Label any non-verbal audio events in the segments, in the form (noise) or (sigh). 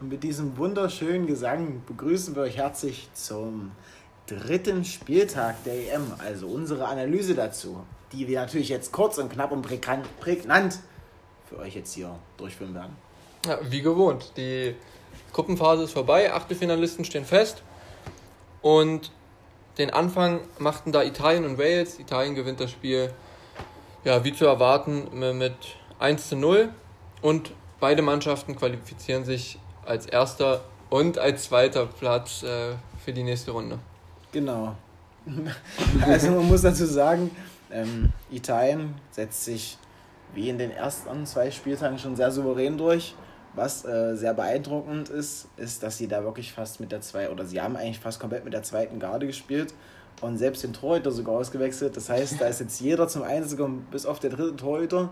Und mit diesem wunderschönen Gesang begrüßen wir euch herzlich zum dritten Spieltag der EM, also unsere Analyse dazu, die wir natürlich jetzt kurz und knapp und prägnant für euch jetzt hier durchführen werden. Ja, wie gewohnt. Die Gruppenphase ist vorbei, Achtelfinalisten stehen fest. Und den Anfang machten da Italien und Wales. Italien gewinnt das Spiel, ja, wie zu erwarten, mit 1 zu 0 und beide Mannschaften qualifizieren sich als erster und als zweiter Platz äh, für die nächste Runde. Genau. (laughs) Also man muss dazu sagen, ähm, Italien setzt sich wie in den ersten zwei Spieltagen schon sehr souverän durch. Was äh, sehr beeindruckend ist, ist, dass sie da wirklich fast mit der zwei oder sie haben eigentlich fast komplett mit der zweiten Garde gespielt und selbst den Torhüter sogar ausgewechselt. Das heißt, da ist jetzt jeder zum Einsatz gekommen, bis auf der dritte Torhüter.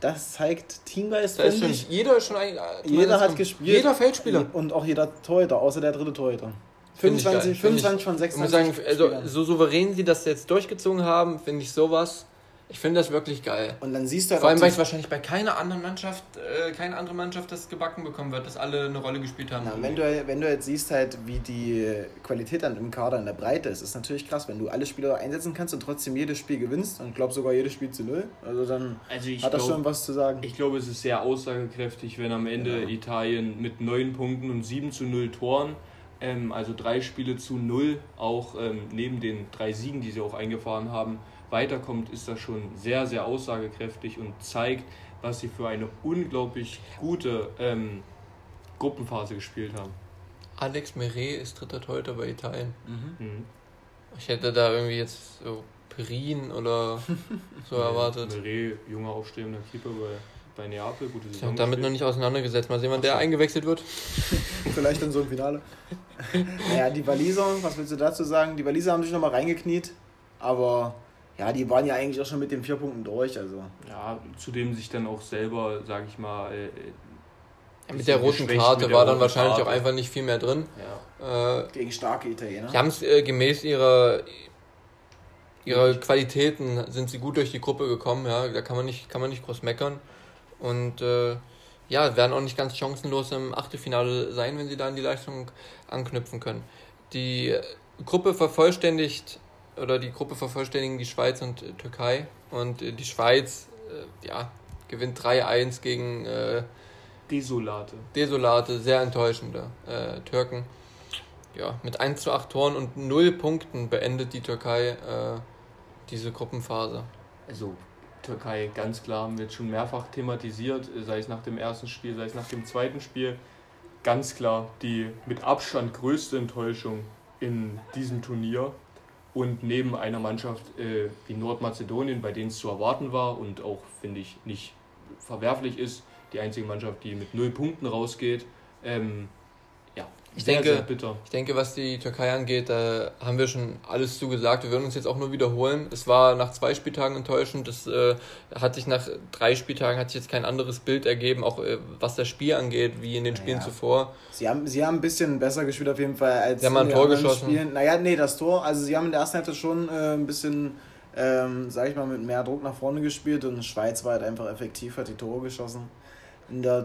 Das zeigt Teamgeist, finde ich. Jeder ist schon ein, Jeder hat gespielt. Jeder Feldspieler. Und auch jeder Torhüter, außer der dritte Torhüter. 25, 25 von 26 ich muss sagen, also, so souverän sie das jetzt durchgezogen haben, finde ich sowas ich finde das wirklich geil. Und dann siehst du halt Vor allem, weil es wahrscheinlich bei keiner anderen Mannschaft, äh, keine andere Mannschaft das gebacken bekommen wird, dass alle eine Rolle gespielt haben. Na, wenn, du, wenn du jetzt siehst, halt, wie die Qualität dann im Kader in der Breite ist, ist natürlich krass, wenn du alle Spieler einsetzen kannst und trotzdem jedes Spiel gewinnst und glaub sogar jedes Spiel zu null. Also dann also hat das schon was zu sagen. Ich glaube, es ist sehr aussagekräftig, wenn am Ende ja. Italien mit neun Punkten und 7 zu 0 Toren ähm, also drei Spiele zu null, auch ähm, neben den drei Siegen, die sie auch eingefahren haben, weiterkommt, ist das schon sehr, sehr aussagekräftig und zeigt, was sie für eine unglaublich gute ähm, Gruppenphase gespielt haben. Alex Meret ist dritter Torhüter bei Italien. Mhm. Mhm. Ich hätte da irgendwie jetzt so Perin oder so erwartet. Meret, junger aufstehender Keeper bei, bei Neapel, gute Saison. Ich damit noch nicht auseinandergesetzt. Mal sehen, wann der eingewechselt wird. (laughs) Vielleicht dann so im Finale. (laughs) naja, die Waliser, was willst du dazu sagen? Die Waliser haben sich nochmal reingekniet, aber ja, die waren ja eigentlich auch schon mit den vier Punkten durch. Also. Ja, zudem sich dann auch selber, sag ich mal, äh, ja, mit der roten Karte der war dann wahrscheinlich Karte. auch einfach nicht viel mehr drin. Ja. Äh, Gegen starke Italiener. Die haben es äh, gemäß ihrer, ihrer Qualitäten sind sie gut durch die Gruppe gekommen, ja. Da kann man nicht, kann man nicht groß meckern. Und äh, ja, werden auch nicht ganz chancenlos im Achtelfinale sein, wenn sie da an die Leistung anknüpfen können. Die Gruppe vervollständigt oder die Gruppe vervollständigen die Schweiz und äh, Türkei. Und äh, die Schweiz äh, ja, gewinnt 3-1 gegen äh, Desolate. Desolate, sehr enttäuschende äh, Türken. Ja, mit 1 zu 8 Toren und 0 Punkten beendet die Türkei diese Gruppenphase. Also Türkei ganz klar, haben wir jetzt schon mehrfach thematisiert, sei es nach dem ersten Spiel, sei es nach dem zweiten Spiel. Ganz klar die mit Abstand größte Enttäuschung in diesem Turnier und neben einer Mannschaft äh, wie Nordmazedonien, bei denen es zu erwarten war und auch, finde ich, nicht verwerflich ist, die einzige Mannschaft, die mit null Punkten rausgeht, ähm, ich sehr, denke, sehr bitter. Ich denke, was die Türkei angeht, da haben wir schon alles zugesagt. Wir würden uns jetzt auch nur wiederholen. Es war nach zwei Spieltagen enttäuschend. Das äh, hat sich nach drei Spieltagen hat sich jetzt kein anderes Bild ergeben, auch äh, was das Spiel angeht, wie in den Spielen naja. zuvor. Sie haben, sie haben ein bisschen besser gespielt auf jeden Fall als sie haben ein Tor geschossen. Spielen. Naja, nee, das Tor. Also sie haben in der ersten Hälfte schon äh, ein bisschen, ähm, sag ich mal, mit mehr Druck nach vorne gespielt und Schweiz war halt einfach effektiv, hat die Tore geschossen. In der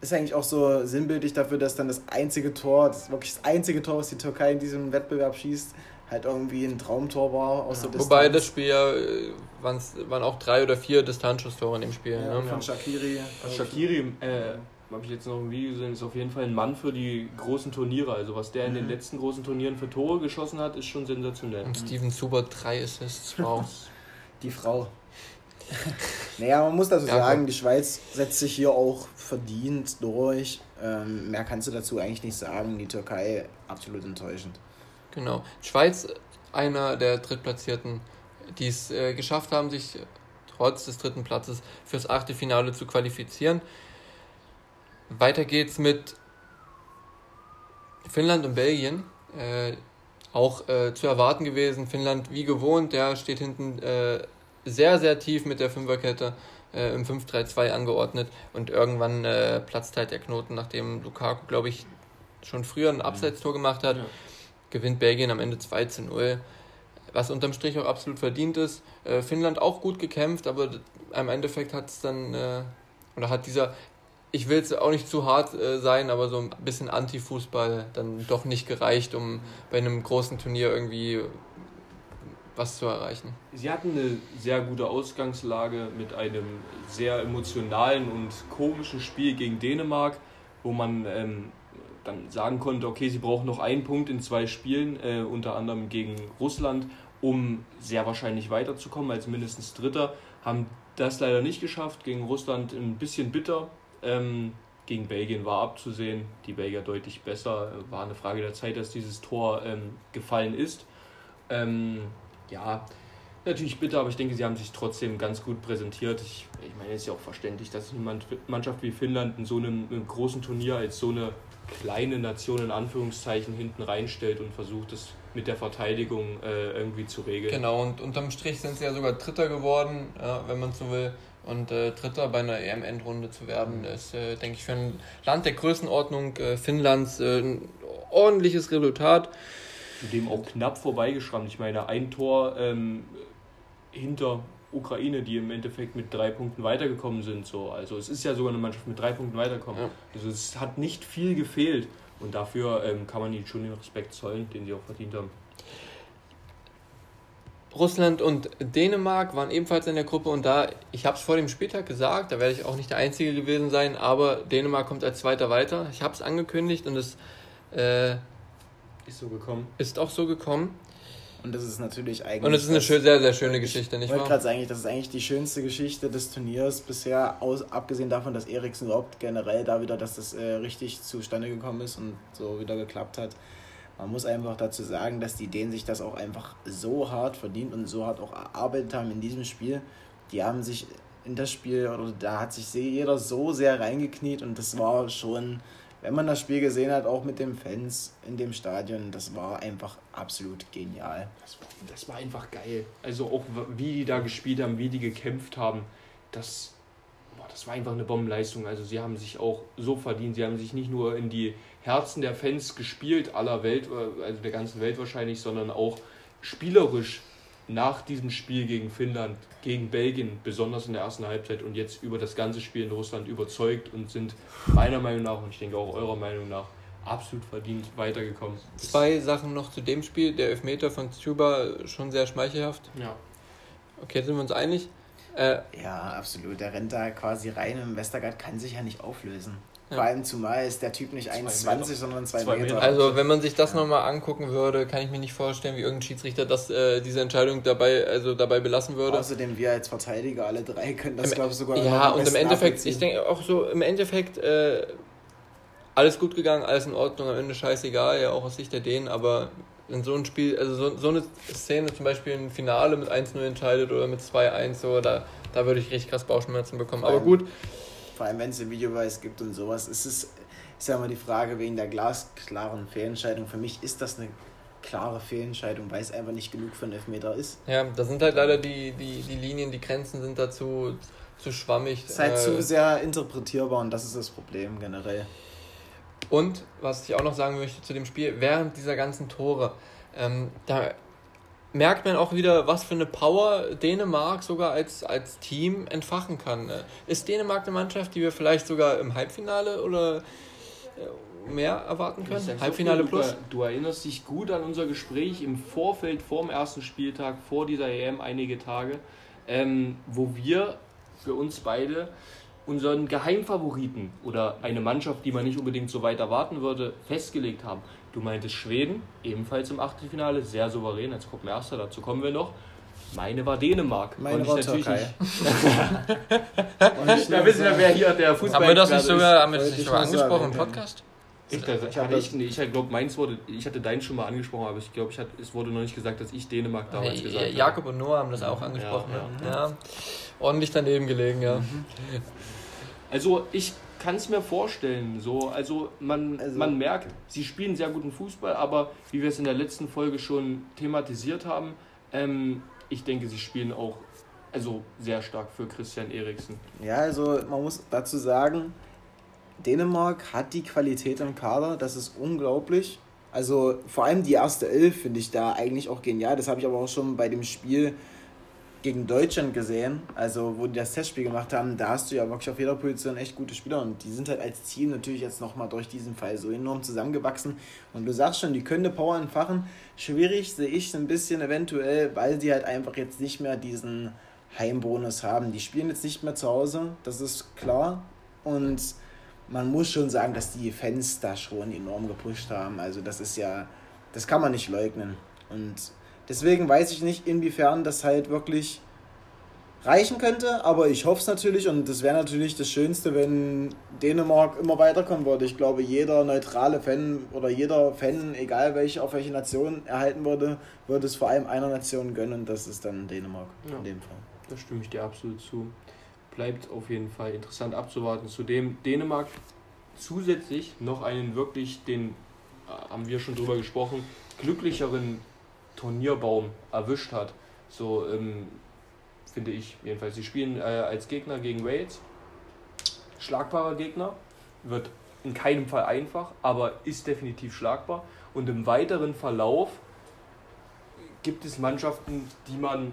ist eigentlich auch so sinnbildlich dafür, dass dann das einzige Tor, das wirklich das einzige Tor, was die Türkei in diesem Wettbewerb schießt, halt irgendwie ein Traumtor war aus ja, der Wobei das Spiel ja, äh, waren auch drei oder vier Distanzschusstore in dem Spiel. Ja, ne? Von Shakiri. Von Shakiri, äh, habe ich jetzt noch im Video gesehen, ist auf jeden Fall ein Mann für die großen Turniere. Also was der in den mhm. letzten großen Turnieren für Tore geschossen hat, ist schon sensationell. Und Steven Zuber drei Assists, wow. (laughs) die Frau. (laughs) naja, man muss dazu ja, sagen, die Schweiz setzt sich hier auch verdient durch. Ähm, mehr kannst du dazu eigentlich nicht sagen. Die Türkei absolut enttäuschend. Genau. Schweiz, einer der Drittplatzierten, die es äh, geschafft haben, sich trotz des dritten Platzes fürs achte Finale zu qualifizieren. Weiter geht's mit Finnland und Belgien. Äh, auch äh, zu erwarten gewesen. Finnland wie gewohnt, der steht hinten äh, sehr, sehr tief mit der Fünferkette äh, im 5-3-2 angeordnet und irgendwann äh, platzt halt der Knoten, nachdem Lukaku, glaube ich, schon früher ein Abseitstor gemacht hat. Ja. Gewinnt Belgien am Ende 2 0. was unterm Strich auch absolut verdient ist. Äh, Finnland auch gut gekämpft, aber im Endeffekt hat es dann, äh, oder hat dieser, ich will jetzt auch nicht zu hart äh, sein, aber so ein bisschen Anti-Fußball dann doch nicht gereicht, um bei einem großen Turnier irgendwie was zu erreichen. Sie hatten eine sehr gute Ausgangslage mit einem sehr emotionalen und komischen Spiel gegen Dänemark, wo man ähm, dann sagen konnte, okay, sie brauchen noch einen Punkt in zwei Spielen, äh, unter anderem gegen Russland, um sehr wahrscheinlich weiterzukommen als mindestens Dritter. Haben das leider nicht geschafft, gegen Russland ein bisschen bitter. Ähm, gegen Belgien war abzusehen, die Belgier deutlich besser. War eine Frage der Zeit, dass dieses Tor ähm, gefallen ist. Ähm, ja, natürlich bitter, aber ich denke, sie haben sich trotzdem ganz gut präsentiert. Ich, ich meine, es ist ja auch verständlich, dass eine Mannschaft wie Finnland in so einem, einem großen Turnier als so eine kleine Nation in Anführungszeichen hinten reinstellt und versucht es mit der Verteidigung äh, irgendwie zu regeln. Genau, und unterm Strich sind sie ja sogar Dritter geworden, ja, wenn man so will. Und äh, Dritter bei einer EM-Endrunde zu werden, ist, äh, denke ich, für ein Land der Größenordnung äh, Finnlands äh, ein ordentliches Resultat. Dem auch knapp vorbeigeschrammt. Ich meine, ein Tor ähm, hinter Ukraine, die im Endeffekt mit drei Punkten weitergekommen sind. So. Also es ist ja sogar eine Mannschaft mit drei Punkten weitergekommen. Ja. Also es hat nicht viel gefehlt. Und dafür ähm, kann man ihnen schon den Respekt zollen, den sie auch verdient haben. Russland und Dänemark waren ebenfalls in der Gruppe und da, ich habe es vor dem Spieltag gesagt, da werde ich auch nicht der Einzige gewesen sein, aber Dänemark kommt als Zweiter weiter. Ich habe es angekündigt und es äh, ist so gekommen. Ist auch so gekommen. Und das ist natürlich eigentlich. Und es ist eine schön, sehr, sehr schöne Geschichte, nicht wahr? Ich gerade sagen, das ist eigentlich die schönste Geschichte des Turniers bisher, aus, abgesehen davon, dass Eriksen überhaupt generell da wieder, dass das äh, richtig zustande gekommen ist und so wieder geklappt hat. Man muss einfach dazu sagen, dass die Dänen sich das auch einfach so hart verdient und so hart auch erarbeitet haben in diesem Spiel. Die haben sich in das Spiel, oder da hat sich jeder so sehr reingekniet und das war schon wenn man das Spiel gesehen hat, auch mit den Fans in dem Stadion, das war einfach absolut genial. Das war, das war einfach geil. Also auch wie die da gespielt haben, wie die gekämpft haben, das, boah, das war einfach eine Bombenleistung. Also sie haben sich auch so verdient. Sie haben sich nicht nur in die Herzen der Fans gespielt, aller Welt, äh, also der ganzen Welt wahrscheinlich, sondern auch spielerisch nach diesem Spiel gegen Finnland, gegen Belgien, besonders in der ersten Halbzeit und jetzt über das ganze Spiel in Russland überzeugt und sind meiner Meinung nach und ich denke auch eurer Meinung nach absolut verdient weitergekommen. Zwei Sachen noch zu dem Spiel. Der Elfmeter von Stuba schon sehr schmeichelhaft. Ja. Okay, sind wir uns einig? Äh, ja, absolut. Der rennt da quasi rein und Westergaard kann sich ja nicht auflösen. Vor allem zumal ist der Typ nicht 1,20, sondern 2 Meter. Meter. Also wenn man sich das ja. nochmal angucken würde, kann ich mir nicht vorstellen, wie irgendein Schiedsrichter das, äh, diese Entscheidung dabei, also dabei belassen würde. Außerdem wir als Verteidiger alle drei können das, glaube ich, sogar Ja, und im Endeffekt, ich denke auch so, im Endeffekt äh, alles gut gegangen, alles in Ordnung, am Ende scheißegal, ja auch aus Sicht der Dänen, aber in so ein Spiel, also so, so eine Szene zum Beispiel ein Finale mit 1-0 entscheidet oder mit 2-1, so, da, da würde ich richtig krass Bauchschmerzen bekommen. Aber gut vor allem wenn es einen Videobeweis gibt und sowas, ist es, ist ja immer die Frage wegen der glasklaren Fehlentscheidung. Für mich ist das eine klare Fehlentscheidung, weil es einfach nicht genug für einen Elfmeter ist. Ja, da sind halt leider die, die, die Linien, die Grenzen sind dazu zu schwammig. Es ist halt äh, zu sehr interpretierbar und das ist das Problem generell. Und was ich auch noch sagen möchte zu dem Spiel, während dieser ganzen Tore, ähm, da merkt man auch wieder, was für eine Power Dänemark sogar als, als Team entfachen kann. Ist Dänemark eine Mannschaft, die wir vielleicht sogar im Halbfinale oder äh, mehr erwarten können? Halbfinale so plus? Du, du, erinnerst dich gut an unser Gespräch im Vorfeld, vor dem ersten Spieltag, vor dieser EM einige Tage, ähm, wo wir für uns beide unseren Geheimfavoriten oder eine Mannschaft, die man nicht unbedingt so weit erwarten würde, festgelegt haben. Du meintest Schweden, ebenfalls im Achtelfinale, sehr souverän als Gruppenerster, dazu kommen wir noch. Meine war Dänemark. Meine war Türkei. (laughs) da wissen wir, wer hier der Fußball Haben wir das nicht sogar, haben wir das nicht sogar angesprochen im Podcast? Ich, das, ich, hatte ich, ich glaube, meins wurde, ich hatte deinen schon mal angesprochen, aber ich glaube, ich es wurde noch nicht gesagt, dass ich Dänemark damals gesagt habe. Jakob und Noah haben das auch angesprochen. Ja, ja. ja. Ordentlich daneben gelegen, ja. Also ich kann es mir vorstellen. So, also man, also man merkt, sie spielen sehr guten Fußball, aber wie wir es in der letzten Folge schon thematisiert haben, ähm, ich denke, sie spielen auch also sehr stark für Christian Eriksen. Ja, also man muss dazu sagen, Dänemark hat die Qualität im Kader, das ist unglaublich. Also vor allem die erste Elf finde ich da eigentlich auch genial. Das habe ich aber auch schon bei dem Spiel gegen Deutschland gesehen, also wo die das Testspiel gemacht haben, da hast du ja wirklich auf jeder Position echt gute Spieler und die sind halt als Team natürlich jetzt nochmal durch diesen Fall so enorm zusammengewachsen und du sagst schon, die können Power entfachen. Schwierig sehe ich ein bisschen eventuell, weil sie halt einfach jetzt nicht mehr diesen Heimbonus haben. Die spielen jetzt nicht mehr zu Hause, das ist klar und man muss schon sagen, dass die Fans da schon enorm gepusht haben. Also das ist ja, das kann man nicht leugnen und Deswegen weiß ich nicht, inwiefern das halt wirklich reichen könnte, aber ich hoffe es natürlich und das wäre natürlich das Schönste, wenn Dänemark immer weiterkommen würde. Ich glaube, jeder neutrale Fan oder jeder Fan, egal welche, auf welche Nation erhalten würde, würde es vor allem einer Nation gönnen und das ist dann Dänemark ja, in dem Fall. Da stimme ich dir absolut zu. Bleibt auf jeden Fall interessant abzuwarten. Zudem Dänemark zusätzlich noch einen wirklich, den äh, haben wir schon drüber gesprochen, glücklicheren Turnierbaum erwischt hat. So ähm, finde ich jedenfalls. Sie spielen äh, als Gegner gegen Wales. Schlagbarer Gegner. Wird in keinem Fall einfach, aber ist definitiv schlagbar. Und im weiteren Verlauf gibt es Mannschaften, die man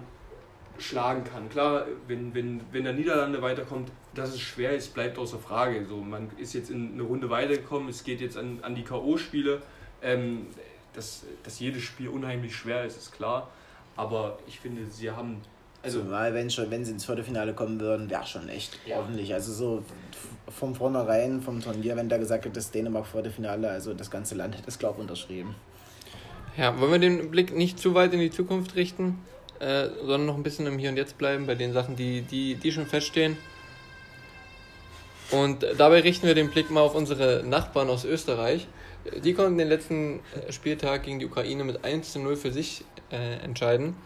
schlagen kann. Klar, wenn, wenn, wenn der Niederlande weiterkommt, dass es schwer ist, bleibt außer Frage. So, man ist jetzt in eine Runde weitergekommen, es geht jetzt an, an die K.O.-Spiele. Ähm, dass, dass jedes Spiel unheimlich schwer ist, ist klar. Aber ich finde, sie haben. Also, Zumal, wenn, schon, wenn sie ins Viertelfinale kommen würden, wäre schon echt ja. ordentlich. Also so von vornherein, vom Turnier, wenn da gesagt wird, das Dänemark Viertelfinale, also das ganze Land hätte es, glaube ich, unterschrieben. Ja, wollen wir den Blick nicht zu weit in die Zukunft richten, äh, sondern noch ein bisschen im Hier und Jetzt bleiben, bei den Sachen, die, die, die schon feststehen. Und dabei richten wir den Blick mal auf unsere Nachbarn aus Österreich. Die konnten den letzten äh, Spieltag gegen die Ukraine mit 1 zu 0 für sich äh, entscheiden.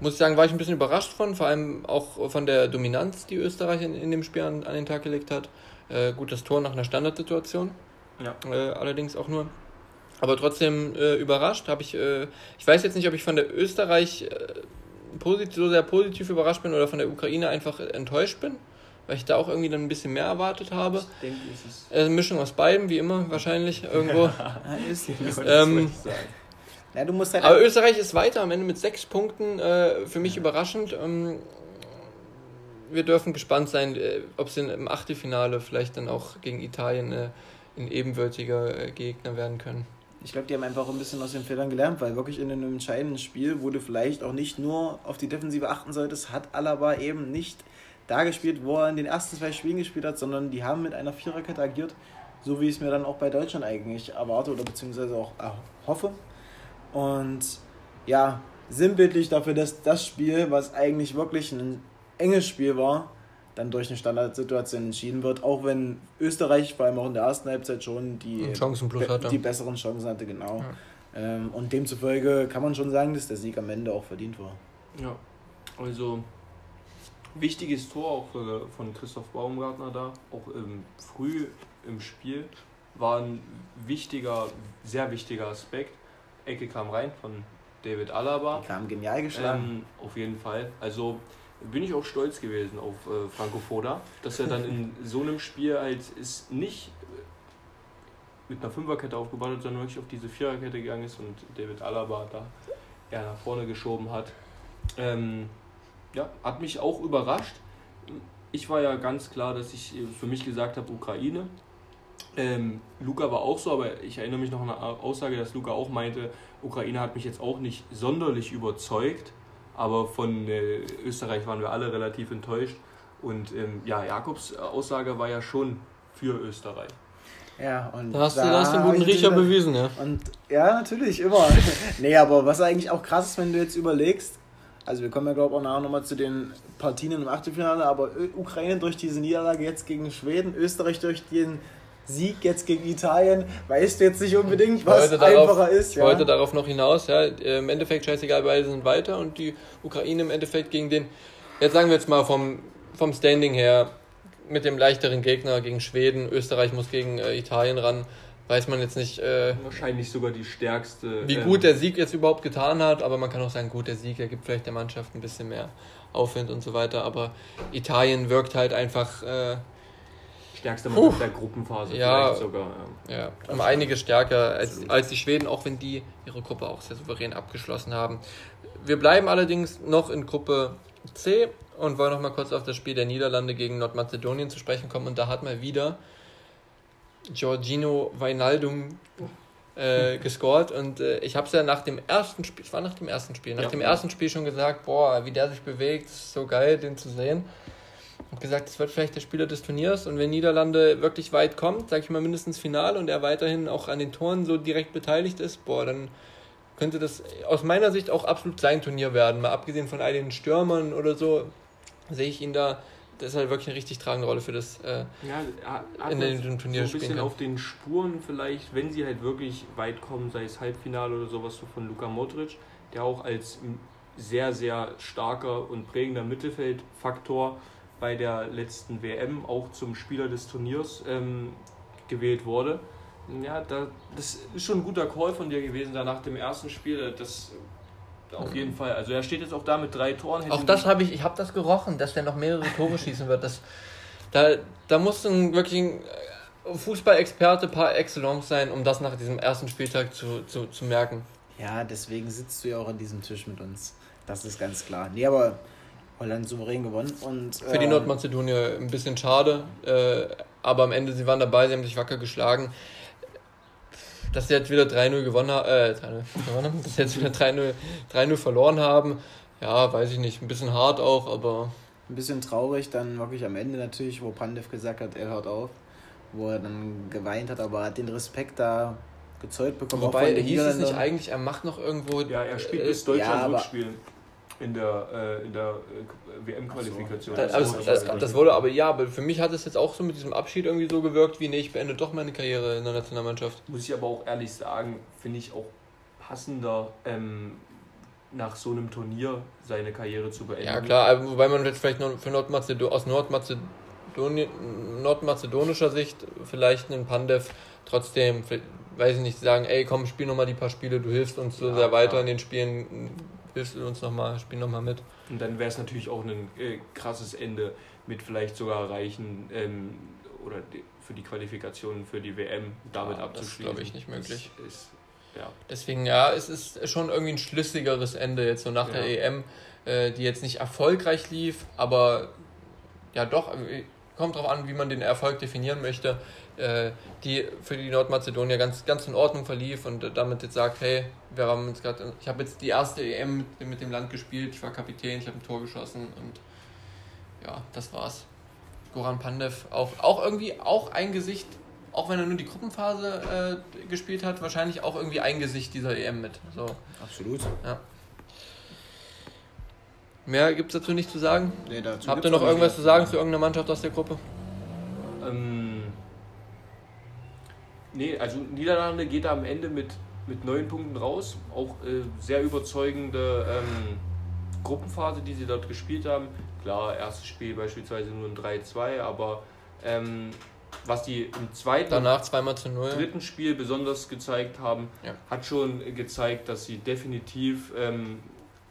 Muss ich sagen, war ich ein bisschen überrascht von, vor allem auch von der Dominanz, die Österreich in, in dem Spiel an, an, den Tag gelegt hat. Äh, gut, das Tor nach einer Standardsituation. Ja. Äh, allerdings auch nur. Aber trotzdem äh, überrascht habe ich. Äh, ich weiß jetzt nicht, ob ich von der Österreich so sehr positiv überrascht bin oder von der Ukraine einfach enttäuscht bin weil ich da auch irgendwie dann ein bisschen mehr erwartet habe. Ich denke, es ist. Eine Mischung aus beidem, wie immer, wahrscheinlich irgendwo. (laughs) ist, ähm, ja, du musst halt aber Österreich ist weiter am Ende mit sechs Punkten. Äh, für mich überraschend. Ähm, wir dürfen gespannt sein, äh, ob sie im Achtelfinale vielleicht dann auch gegen Italien äh, ein ebenwürdiger äh, Gegner werden können. Ich glaube, die haben einfach ein bisschen aus den Fehlern gelernt, weil wirklich in einem entscheidenden Spiel, wo du vielleicht auch nicht nur auf die Defensive achten solltest, hat Alaba eben nicht da gespielt, wo er in den ersten zwei Spielen gespielt hat, sondern die haben mit einer Viererkette agiert, so wie ich es mir dann auch bei Deutschland eigentlich erwarte oder beziehungsweise auch hoffe. Und ja, sinnbildlich dafür, dass das Spiel, was eigentlich wirklich ein enges Spiel war, dann durch eine Standardsituation entschieden wird, auch wenn Österreich vor allem auch in der ersten Halbzeit schon die, be die besseren Chancen hatte, genau. Ja. Ähm, und demzufolge kann man schon sagen, dass der Sieg am Ende auch verdient war. Ja, also wichtiges Tor auch von Christoph Baumgartner da, auch ähm, früh im Spiel, war ein wichtiger, sehr wichtiger Aspekt. Ecke kam rein von David Alaba. Die kam genial geschlagen. Ähm, auf jeden Fall. Also bin ich auch stolz gewesen auf äh, Franco Foda, dass er dann in (laughs) so einem Spiel halt ist nicht mit einer Fünferkette aufgebaut hat, sondern wirklich auf diese Viererkette gegangen ist und David Alaba da eher nach vorne geschoben hat. Ähm, ja, hat mich auch überrascht. Ich war ja ganz klar, dass ich für mich gesagt habe, Ukraine. Ähm, Luca war auch so, aber ich erinnere mich noch an eine Aussage, dass Luca auch meinte, Ukraine hat mich jetzt auch nicht sonderlich überzeugt, aber von äh, Österreich waren wir alle relativ enttäuscht. Und ähm, ja, Jakobs Aussage war ja schon für Österreich. Ja, und da hast da du das den guten Riecher bewiesen, ja. Und ja, natürlich, immer. (laughs) nee, aber was eigentlich auch krass ist, wenn du jetzt überlegst, also wir kommen ja glaube ich auch nachher nochmal zu den Partien im Achtelfinale, aber Ukraine durch diese Niederlage jetzt gegen Schweden, Österreich durch den Sieg jetzt gegen Italien, weißt du jetzt nicht unbedingt, was einfacher darauf, ist. Ich ja. wollte darauf noch hinaus, ja, im Endeffekt scheißegal, beide sind weiter und die Ukraine im Endeffekt gegen den, jetzt sagen wir jetzt mal vom, vom Standing her, mit dem leichteren Gegner gegen Schweden, Österreich muss gegen äh, Italien ran, weiß man jetzt nicht. Äh, Wahrscheinlich sogar die stärkste. Wie ähm, gut der Sieg jetzt überhaupt getan hat, aber man kann auch sagen, gut, der Sieg, er gibt vielleicht der Mannschaft ein bisschen mehr Aufwind und so weiter. Aber Italien wirkt halt einfach. Äh, stärkste Mannschaft der Gruppenphase Ja. vielleicht sogar. Ja. Ja, um einiges stärker als, als die Schweden, auch wenn die ihre Gruppe auch sehr souverän abgeschlossen haben. Wir bleiben allerdings noch in Gruppe C und wollen noch mal kurz auf das Spiel der Niederlande gegen Nordmazedonien zu sprechen kommen. Und da hat mal wieder Giorgino Wijnaldum äh, (laughs) gescored. Und äh, ich habe es ja nach dem ersten Spiel, es war nach dem ersten Spiel, nach Ja. dem ersten Spiel schon gesagt, boah, wie der sich bewegt, ist so geil, den zu sehen. Und gesagt, das wird vielleicht der Spieler des Turniers und wenn Niederlande wirklich weit kommt, sag ich mal mindestens Finale und er weiterhin auch an den Toren so direkt beteiligt ist, boah, dann könnte das aus meiner Sicht auch absolut sein Turnier werden. Mal abgesehen von all den Stürmern oder so, sehe ich ihn da, das ist halt wirklich eine richtig tragende Rolle für das. Äh, Ja, In den Turnier so ein bisschen auf den Spuren vielleicht, wenn sie halt wirklich weit kommen, sei es Halbfinale oder sowas so von Luka Modric, der auch als sehr, sehr starker und prägender Mittelfeldfaktor bei der letzten WM auch zum Spieler des Turniers ähm, gewählt wurde. Ja, da, das ist schon ein guter Call von dir gewesen, da nach dem ersten Spiel. Das auf jeden Fall. Also er steht jetzt auch da mit drei Toren. auch das habe ich, ich habe das gerochen, dass der noch mehrere Tore schießen wird. Das, da, da muss ein wirklich ein äh, Fußballexperte par excellence sein, um das nach diesem ersten Spieltag zu, zu, zu merken. Ja, deswegen sitzt du ja auch an diesem Tisch mit uns. Das ist ganz klar. Nee, aber Holland souverän gewonnen und. Für die ähm, Nordmazedonier ein bisschen schade, äh, aber am Ende, sie waren dabei, sie haben sich wacker geschlagen. Dass sie jetzt wieder 3-0 gewonnen, ha- äh, 3-0 gewonnen haben, (laughs) dass sie jetzt wieder 3-0 3-0 verloren haben, ja, weiß ich nicht, ein bisschen hart auch, aber Ein bisschen traurig, dann wirklich am Ende natürlich, wo Pandev gesagt hat, er hört auf. Wo er dann geweint hat, aber hat den Respekt da gezeugt bekommen. auch wobei hieß es nicht eigentlich, er macht noch irgendwo. Ja, er spielt äh, bis Deutschland ja, aber- Rückspiel in der, äh, in der äh, WM-Qualifikation. Das, also, das, das wurde aber ja, aber für mich hat es jetzt auch so mit diesem Abschied irgendwie so gewirkt, wie nee, ich beende doch meine Karriere in der Nationalmannschaft. Muss ich aber auch ehrlich sagen, finde ich auch passender, ähm, nach so einem Turnier seine Karriere zu beenden. Ja klar, aber wobei man jetzt vielleicht noch für Nordmazedo aus Nordmazedonien, nordmazedonischer Sicht vielleicht einen Pandev trotzdem, weiß ich nicht, sagen, ey komm, spiel nochmal die paar Spiele, du hilfst uns so Ja, sehr weiter klar. in den Spielen, hilfst du uns nochmal, spiel nochmal mit. Und dann wäre es natürlich auch ein äh, krasses Ende mit vielleicht sogar reichen ähm, oder für die Qualifikation für die WM damit Ja, das abzuschließen. glaube ich nicht möglich. Ist, ist, ja. Deswegen, ja, es ist schon irgendwie ein schlüssigeres Ende jetzt so nach der Ja. EM, äh, die jetzt nicht erfolgreich lief, aber ja doch, äh, kommt drauf an, wie man den Erfolg definieren möchte, die für die Nordmazedonier ganz, ganz in Ordnung verlief und äh, damit jetzt sagt, hey, wir haben jetzt gerade, ich habe jetzt die erste EM mit, mit dem Land gespielt, ich war Kapitän, ich habe ein Tor geschossen und ja, das war's. Goran Pandev auch, auch irgendwie auch ein Gesicht, auch wenn er nur die Gruppenphase äh, gespielt hat, wahrscheinlich auch irgendwie ein Gesicht dieser EM mit. So. Absolut. Mehr gibt es dazu nicht zu sagen. Nee, dazu Habt ihr noch irgendwas zu sagen zu irgendeiner Mannschaft aus der Gruppe? Ähm, nee, also Niederlande geht da am Ende mit, mit neun Punkten raus. Auch äh, sehr überzeugende ähm, Gruppenphase, die sie dort gespielt haben. Klar, erstes Spiel beispielsweise nur ein 3-2, aber ähm, was die im zweiten Danach zweimal zu null. dritten Spiel besonders gezeigt haben, Ja. hat schon gezeigt, dass sie definitiv ähm,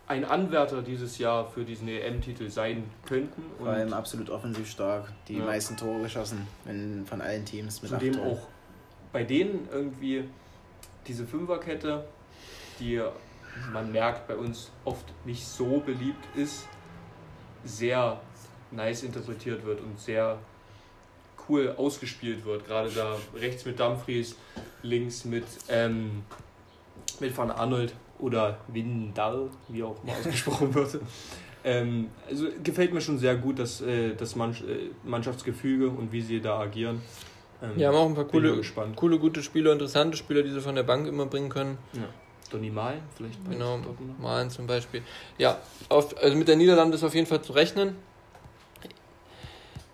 ein Anwärter dieses Jahr für diesen EM-Titel sein könnten. Vor allem absolut offensiv stark. Die Ja. meisten Tore geschossen wenn, von allen Teams mit acht zudem Toren. auch bei denen irgendwie diese Fünferkette, die man merkt bei uns oft nicht so beliebt ist, sehr nice interpretiert wird und sehr cool ausgespielt wird. Gerade da rechts mit Dumfries, links mit, ähm, mit Van Arnold oder Windal, wie auch mal ausgesprochen wird. (laughs) Ähm, also gefällt mir schon sehr gut, das, äh, das äh, Mannschaftsgefüge und wie sie da agieren. Ähm, Die haben auch ein paar coole, coole, gute Spieler, interessante Spieler, die sie von der Bank immer bringen können. Donny Malen vielleicht bei Genau. Malen zum Beispiel. Ja, auf, also mit der Niederlande ist auf jeden Fall zu rechnen.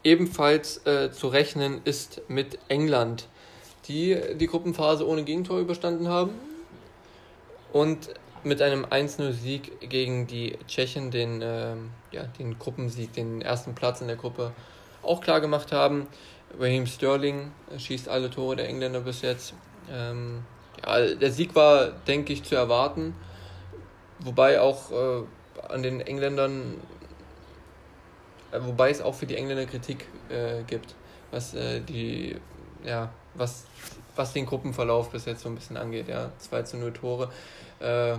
Ebenfalls äh, zu rechnen ist mit England, die die Gruppenphase ohne Gegentor überstanden haben und mit einem 1-0-Sieg gegen die Tschechen den, ähm, ja, den Gruppensieg, den ersten Platz in der Gruppe auch klar gemacht haben. Raheem Sterling schießt alle Tore der Engländer bis jetzt. Ähm, ja, der Sieg war, denke ich, zu erwarten. Wobei auch äh, an den Engländern, äh, wobei es auch für die Engländer Kritik äh, gibt. was äh, die, ja, was, was den Gruppenverlauf bis jetzt so ein bisschen angeht, ja. 2 zu 0 Tore. Äh,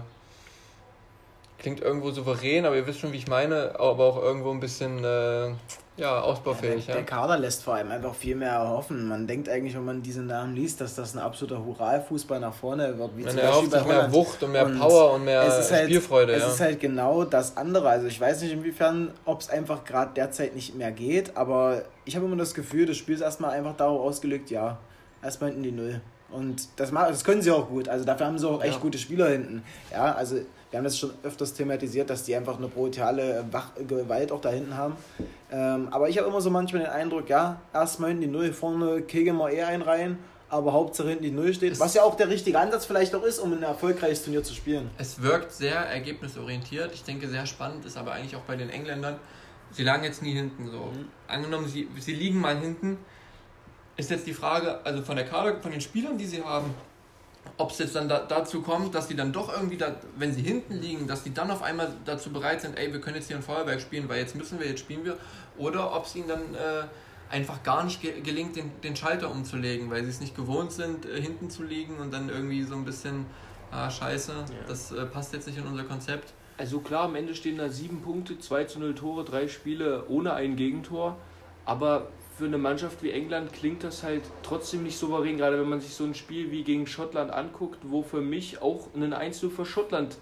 klingt irgendwo souverän, aber ihr wisst schon, wie ich meine, aber auch irgendwo ein bisschen äh, ja, ausbaufähig. Ja, der, der, Kader lässt vor allem einfach viel mehr erhoffen. Man denkt eigentlich, wenn man diesen Namen liest, dass das ein absoluter Hurra-Fußball nach vorne wird. Wie Man erhofft sich mehr Wucht und mehr und Power und mehr es halt, Spielfreude. Es ja. ist halt genau das andere. Also ich weiß nicht inwiefern, ob es einfach gerade derzeit nicht mehr geht, aber ich habe immer das Gefühl, das Spiel ist erstmal einfach darauf ausgelegt, ja, erstmal hinten die Null. Und das, das können sie auch gut. Also dafür haben sie auch echt ja. gute Spieler hinten. Ja, also wir haben das schon öfters thematisiert, dass die einfach eine brutale Wach Gewalt auch da hinten haben. Ähm, aber ich habe immer so manchmal den Eindruck, ja, erstmal hinten die Null, vorne kegeln wir eher einen rein, aber Hauptsache hinten die Null steht. Was ja auch der richtige Ansatz vielleicht auch ist, um ein erfolgreiches Turnier zu spielen. Es wirkt sehr ergebnisorientiert. Ich denke, sehr spannend ist aber eigentlich auch bei den Engländern. Sie lagen jetzt nie hinten so. Mhm. Angenommen, sie, sie liegen mal hinten, ist jetzt die Frage, also von der Kader, von den Spielern, die sie haben, ob es jetzt dann da, dazu kommt, dass die dann doch irgendwie, da, wenn sie hinten liegen, dass die dann auf einmal dazu bereit sind, ey, wir können jetzt hier ein Feuerwerk spielen, weil jetzt müssen wir, jetzt spielen wir. Oder ob es ihnen dann äh, einfach gar nicht ge gelingt, den, den Schalter umzulegen, weil sie es nicht gewohnt sind, äh, hinten zu liegen und dann irgendwie so ein bisschen, ah, scheiße, ja. das äh, passt jetzt nicht in unser Konzept. Also klar, am Ende stehen da sieben Punkte, 2 zu 0 Tore, drei Spiele ohne ein Gegentor. Aber für eine Mannschaft wie England klingt das halt trotzdem nicht souverän, gerade wenn man sich so ein Spiel wie gegen Schottland anguckt, wo für mich auch ein 1 für Schottland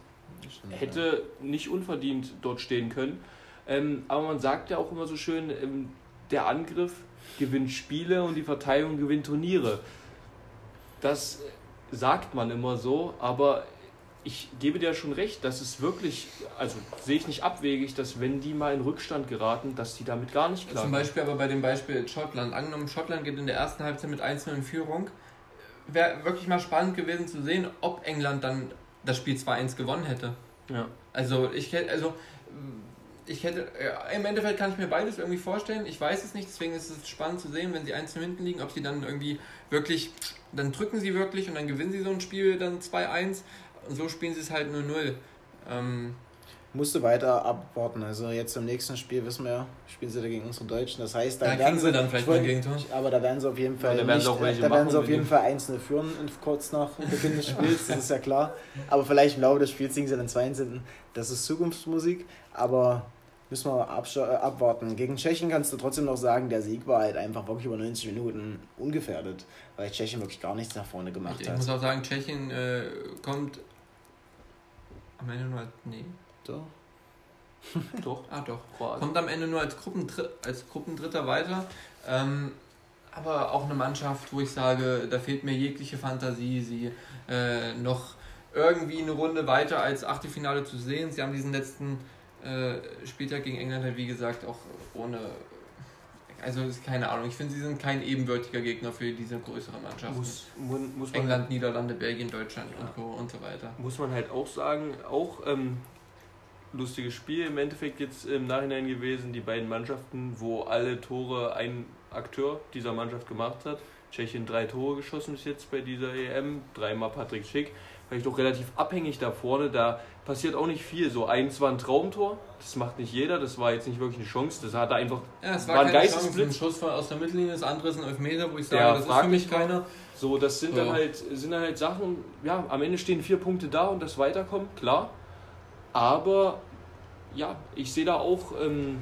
hätte nicht unverdient dort stehen können. Ähm, aber man sagt ja auch immer so schön, ähm, der Angriff gewinnt Spiele und die Verteidigung gewinnt Turniere. Das sagt man immer so, aber ich gebe dir schon recht, dass es wirklich, also sehe ich nicht abwegig, dass wenn die mal in Rückstand geraten, dass die damit gar nicht klar Zum Beispiel aber bei dem Beispiel Schottland. Angenommen, Schottland geht in der ersten Halbzeit mit 1 in Führung. Wäre wirklich mal spannend gewesen zu sehen, ob England dann das Spiel 2-1 gewonnen hätte. Ja. Also ich hätte, also ich hätte, im Endeffekt kann ich mir beides irgendwie vorstellen. Ich weiß es nicht, deswegen ist es spannend zu sehen, wenn sie 1 hinten liegen, ob sie dann irgendwie wirklich, dann drücken sie wirklich und dann gewinnen sie so ein Spiel dann 2-1 und so spielen sie es halt nur 0. Ähm, musste weiter abwarten. Also jetzt im nächsten Spiel wissen wir, spielen sie da gegen unsere Deutschen. Das heißt, da, da werden sie dann vielleicht mal ein Gegentor. Aber da werden sie auf jeden Fall ja, da werden, nicht, da werden sie auf jeden Fall einzelne führen kurz nach Beginn des Spiels, das ist ja klar. Aber vielleicht im Laufe des Spiels singen sie dann 22. Das ist Zukunftsmusik, aber müssen wir äh, abwarten. Gegen Tschechien kannst du trotzdem noch sagen, der Sieg war halt einfach wirklich über 90 Minuten ungefährdet, weil Tschechien wirklich gar nichts nach vorne gemacht ich, hat. Ich muss auch sagen, Tschechien äh, kommt am Ende nur als. Nee. Doch. (laughs) doch. Ah, doch. Kroatien. Kommt am Ende nur als, Gruppendritter, als Gruppendritter weiter. Ähm, aber auch eine Mannschaft, wo ich sage, da fehlt mir jegliche Fantasie, sie äh, noch irgendwie eine Runde weiter als Achtelfinale zu sehen. Sie haben diesen letzten äh, Spieltag gegen England halt, wie gesagt, auch ohne. Also, ist keine Ahnung. Ich finde, sie sind kein ebenbürtiger Gegner für diese größere Mannschaft. Muss, muss England, halt, Niederlande, Belgien, Deutschland ja. und, Co. und so weiter. Muss man halt auch sagen, auch ähm, lustiges Spiel im Endeffekt jetzt im Nachhinein gewesen. Die beiden Mannschaften, wo alle Tore ein Akteur dieser Mannschaft gemacht hat. Tschechien drei Tore geschossen bis jetzt bei dieser EM, dreimal Patrick Schick vielleicht auch relativ abhängig da vorne. Da passiert auch nicht viel. So eins war ein Traumtor, das macht nicht jeder, das war jetzt nicht wirklich eine Chance. Das hatte einfach ja, es war, war ein Geistesblitz. Ein Schuss aus der Mittellinie, das andere ist ein Elfmeter, wo ich sage, ja, das ist für mich keiner. So, das sind, so. Dann halt, sind dann halt Sachen, ja, am Ende stehen vier Punkte da und das Weiterkommt, klar. Aber ja, ich sehe da auch ähm,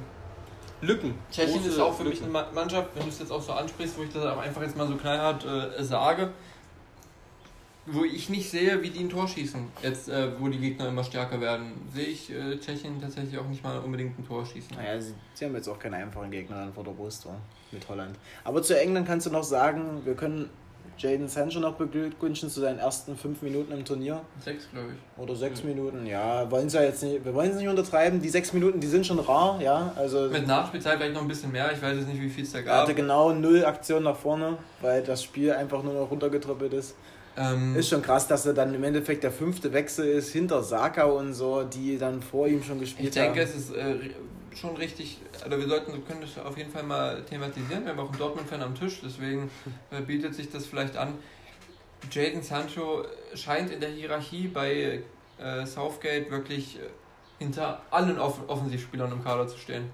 Lücken. Tschechien ist auch für Lücken. mich eine Mannschaft, wenn du es jetzt auch so ansprichst, wo ich das einfach jetzt mal so knallhart äh, sage wo ich nicht sehe, wie die ein Tor schießen. Jetzt, äh, wo die Gegner immer stärker werden, sehe ich äh, Tschechien tatsächlich auch nicht mal unbedingt ein Tor schießen. Naja, sie, sie haben jetzt auch keinen einfachen Gegner dann vor der Brust war, mit Holland. Aber zu England kannst du noch sagen, wir können Jaden Sancho noch beglückwünschen zu seinen ersten fünf Minuten im Turnier. Sechs, glaube ich. Oder sechs mhm. Minuten, ja. Wollen sie ja jetzt nicht, wir wollen es nicht untertreiben. Die sechs Minuten, die sind schon rar, ja. Also Mit Nachspielzeit vielleicht noch ein bisschen mehr, ich weiß jetzt nicht, wie viel es da gab. Er hatte genau null Aktion nach vorne, weil das Spiel einfach nur noch runtergetröppelt ist. Ähm, ist schon krass, dass er dann im Endeffekt der fünfte Wechsel ist, hinter Saka und so, die dann vor ihm schon gespielt haben. Ich denke, haben. es ist äh, schon richtig, also wir sollten, wir können das auf jeden Fall mal thematisieren. Wir haben auch einen Dortmund-Fan am Tisch, deswegen (laughs) äh, bietet sich das vielleicht an. Jaden Sancho scheint in der Hierarchie bei äh, Southgate wirklich äh, hinter allen Off Offensivspielern im Kader zu stehen.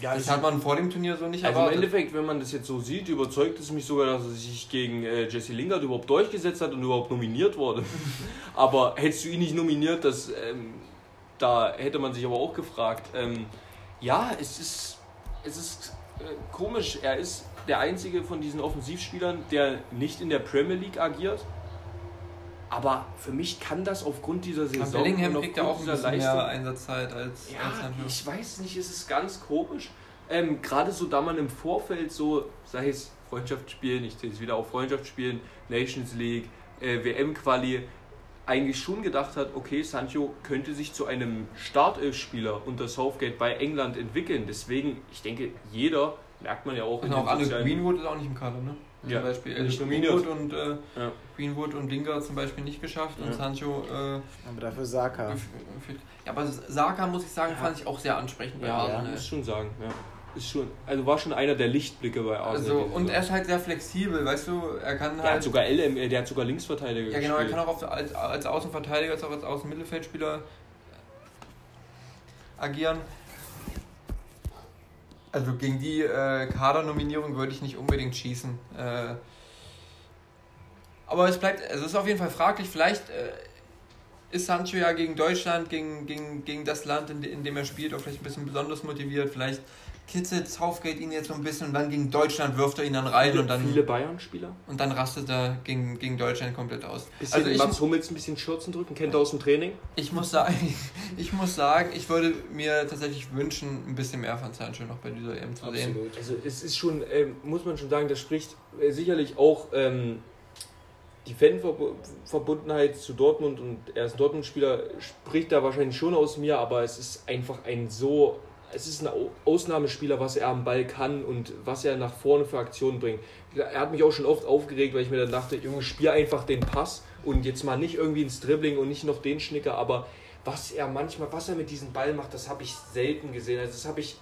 Ja, das hat man vor dem Turnier so nicht also erwartet. im Endeffekt, wenn man das jetzt so sieht, überzeugt es mich sogar, dass er sich gegen äh, Jesse Lingard überhaupt durchgesetzt hat und überhaupt nominiert wurde. (laughs) aber hättest du ihn nicht nominiert, das, ähm, da hätte man sich aber auch gefragt. Ähm, ja, es ist, es ist äh, komisch. Er ist der einzige von diesen Offensivspielern, der nicht in der Premier League agiert. Aber für mich kann das aufgrund dieser Aber Saison Bellingham und kriegt ja auch ein bisschen Leistung- mehr Einsatzzeit als, ja, als ich weiß nicht, es ist ganz komisch. Ähm, Gerade so, da man im Vorfeld so, sei es Freundschaftsspielen, ich zähle es wieder auf Freundschaftsspielen, Nations League, äh, WM-Quali, eigentlich schon gedacht hat, okay, Sancho könnte sich zu einem Startelfspieler unter Southgate bei England entwickeln. Deswegen, ich denke, jeder, merkt man ja auch Und den auch alle Greenwood ist auch nicht im Kader, ne? Ja, Zum Beispiel äh, nominiert. Greenwood und, äh, Ja. Greenwood und Lingard zum Beispiel nicht geschafft und Ja. Sancho äh, Aber dafür Saka. Ja, aber Saka, muss ich sagen, Ja. fand ich auch sehr ansprechend bei Ja, Arsenal. muss schon sagen, ja. Ist schon, also war schon einer der Lichtblicke bei Arsenal. Also, und er ist halt sehr flexibel, weißt du, er kann der hat halt. sogar LM, äh, der hat sogar Linksverteidiger Ja, genau, er gespielt. kann auch auf, als, als Außenverteidiger, als auch als Außenmittelfeldspieler agieren. Also gegen die äh, Kadernominierung würde ich nicht unbedingt schießen. Äh, aber es bleibt, also es ist auf jeden Fall fraglich. Vielleicht äh, ist Sancho ja gegen Deutschland, gegen, gegen, gegen das Land, in, in dem er spielt, auch vielleicht ein bisschen besonders motiviert. Vielleicht kitzelt Southgate ihn jetzt so ein bisschen und dann gegen Deutschland wirft er ihn dann rein viele, und dann, viele Bayern-Spieler. und dann rastet er gegen, gegen Deutschland komplett aus. Bisschen Also ich, Mats Hummels ein bisschen Schürzen drücken, kennt er aus dem Training. ich muss sagen, (laughs) ich muss sagen, ich würde mir tatsächlich wünschen, ein bisschen mehr von Sancho noch bei dieser EM zu sehen. Also es ist schon, ähm, muss man schon sagen, das spricht äh, sicherlich auch ähm, die Fanverbundenheit zu Dortmund und er ist ein Dortmund-Spieler, spricht da wahrscheinlich schon aus mir, aber es ist einfach ein so, es ist ein Au- Ausnahmespieler, was er am Ball kann und was er nach vorne für Aktionen bringt. Er hat mich auch schon oft aufgeregt, weil ich mir dann dachte, Junge, spiel einfach den Pass und jetzt mal nicht irgendwie ins Dribbling und nicht noch den Schnicker, aber was er manchmal, was er mit diesem Ball macht, das habe ich selten gesehen. Also das habe ich,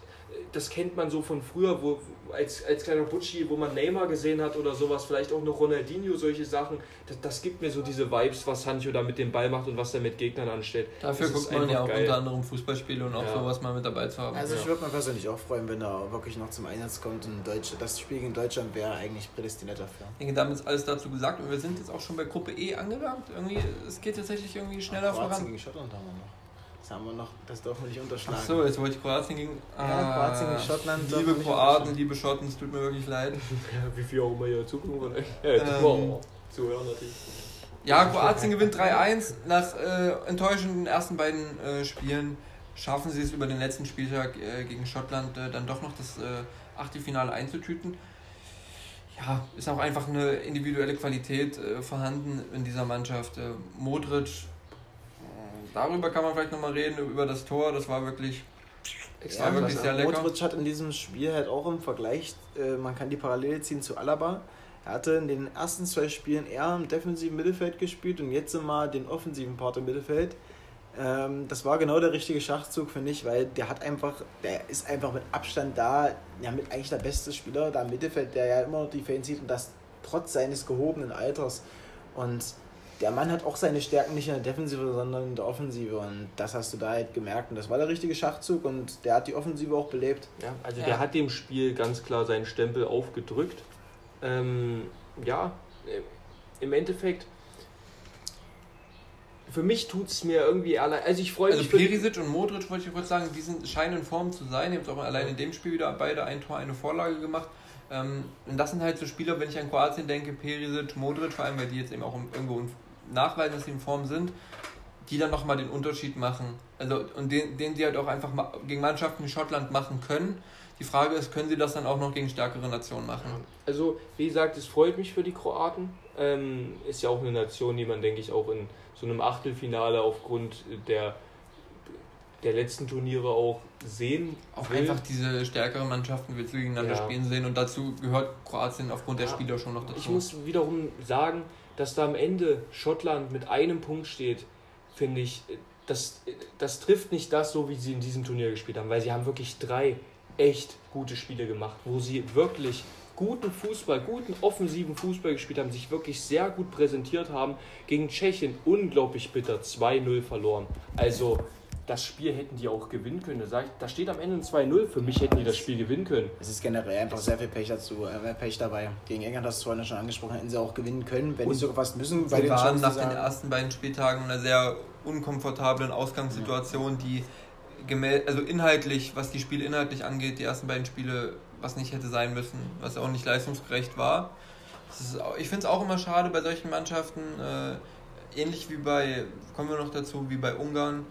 das kennt man so von früher, wo als, als kleiner Butschi, wo man Neymar gesehen hat oder sowas, vielleicht auch noch Ronaldinho, solche Sachen. Das, das gibt mir so diese Vibes, was Sancho da mit dem Ball macht und was er mit Gegnern anstellt. Dafür Das ist guckt man ja auch geil. unter anderem Fußballspiele und auch Ja. sowas mal mit dabei zu haben. Also ich würde mir persönlich auch freuen, wenn er wirklich noch zum Einsatz kommt. Und Deutsch, das Spiel gegen Deutschland wäre eigentlich prädestiniert dafür. Ich denke, damit ist alles dazu gesagt und wir sind jetzt auch schon bei Gruppe E angelangt. Irgendwie, es geht tatsächlich irgendwie schneller Kroatien voran. gegen Schottland haben wir noch. Das haben wir noch, das dürfen wir nicht unterschlagen. Ach so, jetzt wollte ich Kroatien gegen. Ja, Kroatien gegen Schottland darf Liebe Kroaten, liebe Schotten, es tut mir wirklich leid. (laughs) Ja, wie viel auch immer hier zugucken euch. Ja, Ähm, wow. Zuhören natürlich. Ja, Kroatien gewinnt 3-1. Nach äh, enttäuschenden ersten beiden äh, Spielen schaffen sie es über den letzten Spieltag äh, gegen Schottland äh, dann doch noch das äh, Achtelfinale einzutüten. Ja, ist auch einfach eine individuelle Qualität äh, vorhanden in dieser Mannschaft. Äh, Modric, darüber kann man vielleicht nochmal reden, über das Tor. Das war wirklich, Ja, war wirklich sehr lecker. Modric hat in diesem Spiel halt auch im Vergleich, äh, man kann die Parallele ziehen zu Alaba. Er hatte in den ersten zwei Spielen eher im defensiven Mittelfeld gespielt und jetzt immer den offensiven Part im Mittelfeld. Ähm, das war genau der richtige Schachzug, finde ich, weil der hat einfach, der ist einfach mit Abstand da, ja, mit eigentlich der beste Spieler da im Mittelfeld, der ja immer noch die Fans sieht und das trotz seines gehobenen Alters. Und der Mann hat auch seine Stärken nicht in der Defensive, sondern in der Offensive. Und das hast du da halt gemerkt. Und das war der richtige Schachzug und der hat die Offensive auch belebt. Ja, also Ja. der hat dem Spiel ganz klar seinen Stempel aufgedrückt. Ähm, ja, äh, im Endeffekt, für mich tut es mir irgendwie allein. Also ich freue Also mich für die, Perisic und Modric wollte ich kurz sagen, die sind, scheinen in Form zu sein. Die haben auch allein in dem Spiel wieder beide ein Tor, eine Vorlage gemacht. Ähm, und das sind halt so Spieler, wenn ich an Kroatien denke, Perisic, Modric, vor allem, weil die jetzt eben auch irgendwo nachweisen, dass sie in Form sind, die dann nochmal den Unterschied machen. Also, und den, den sie halt auch einfach gegen Mannschaften wie Schottland machen können. Die Frage ist, können sie das dann auch noch gegen stärkere Nationen machen? Also, wie gesagt, es freut mich für die Kroaten. Ähm, ist ja auch eine Nation, die man, denke ich, auch in so einem Achtelfinale aufgrund der, der letzten Turniere auch sehen Auch will. einfach diese stärkeren Mannschaften willst du gegeneinander Ja. spielen sehen und dazu gehört Kroatien aufgrund der Ja. Spieler schon noch dazu. Ich muss wiederum sagen, dass da am Ende Schottland mit einem Punkt steht, finde ich, das, das trifft nicht das so, wie sie in diesem Turnier gespielt haben, weil sie haben wirklich drei echt gute Spiele gemacht, wo sie wirklich guten Fußball, guten offensiven Fußball gespielt haben, sich wirklich sehr gut präsentiert haben, gegen Tschechien unglaublich bitter 2-0 verloren. Also das Spiel hätten die auch gewinnen können. Da, ich, da steht am Ende ein 2-0. Für mich hätten die das Spiel gewinnen können. Es ist generell einfach sehr viel Pech dazu, äh, Pech dabei. Gegen England hast du vorhin schon angesprochen, hätten sie auch gewinnen können, wenn Und sie sogar fast müssen. Sie waren nach den ersten beiden Spieltagen in einer sehr unkomfortablen Ausgangssituation, die also inhaltlich, was die Spiele inhaltlich angeht, die ersten beiden Spiele, was nicht hätte sein müssen, was auch nicht leistungsgerecht war. Ist, ich finde es auch immer schade bei solchen Mannschaften, äh, ähnlich wie bei, kommen wir noch dazu, wie bei Ungarn,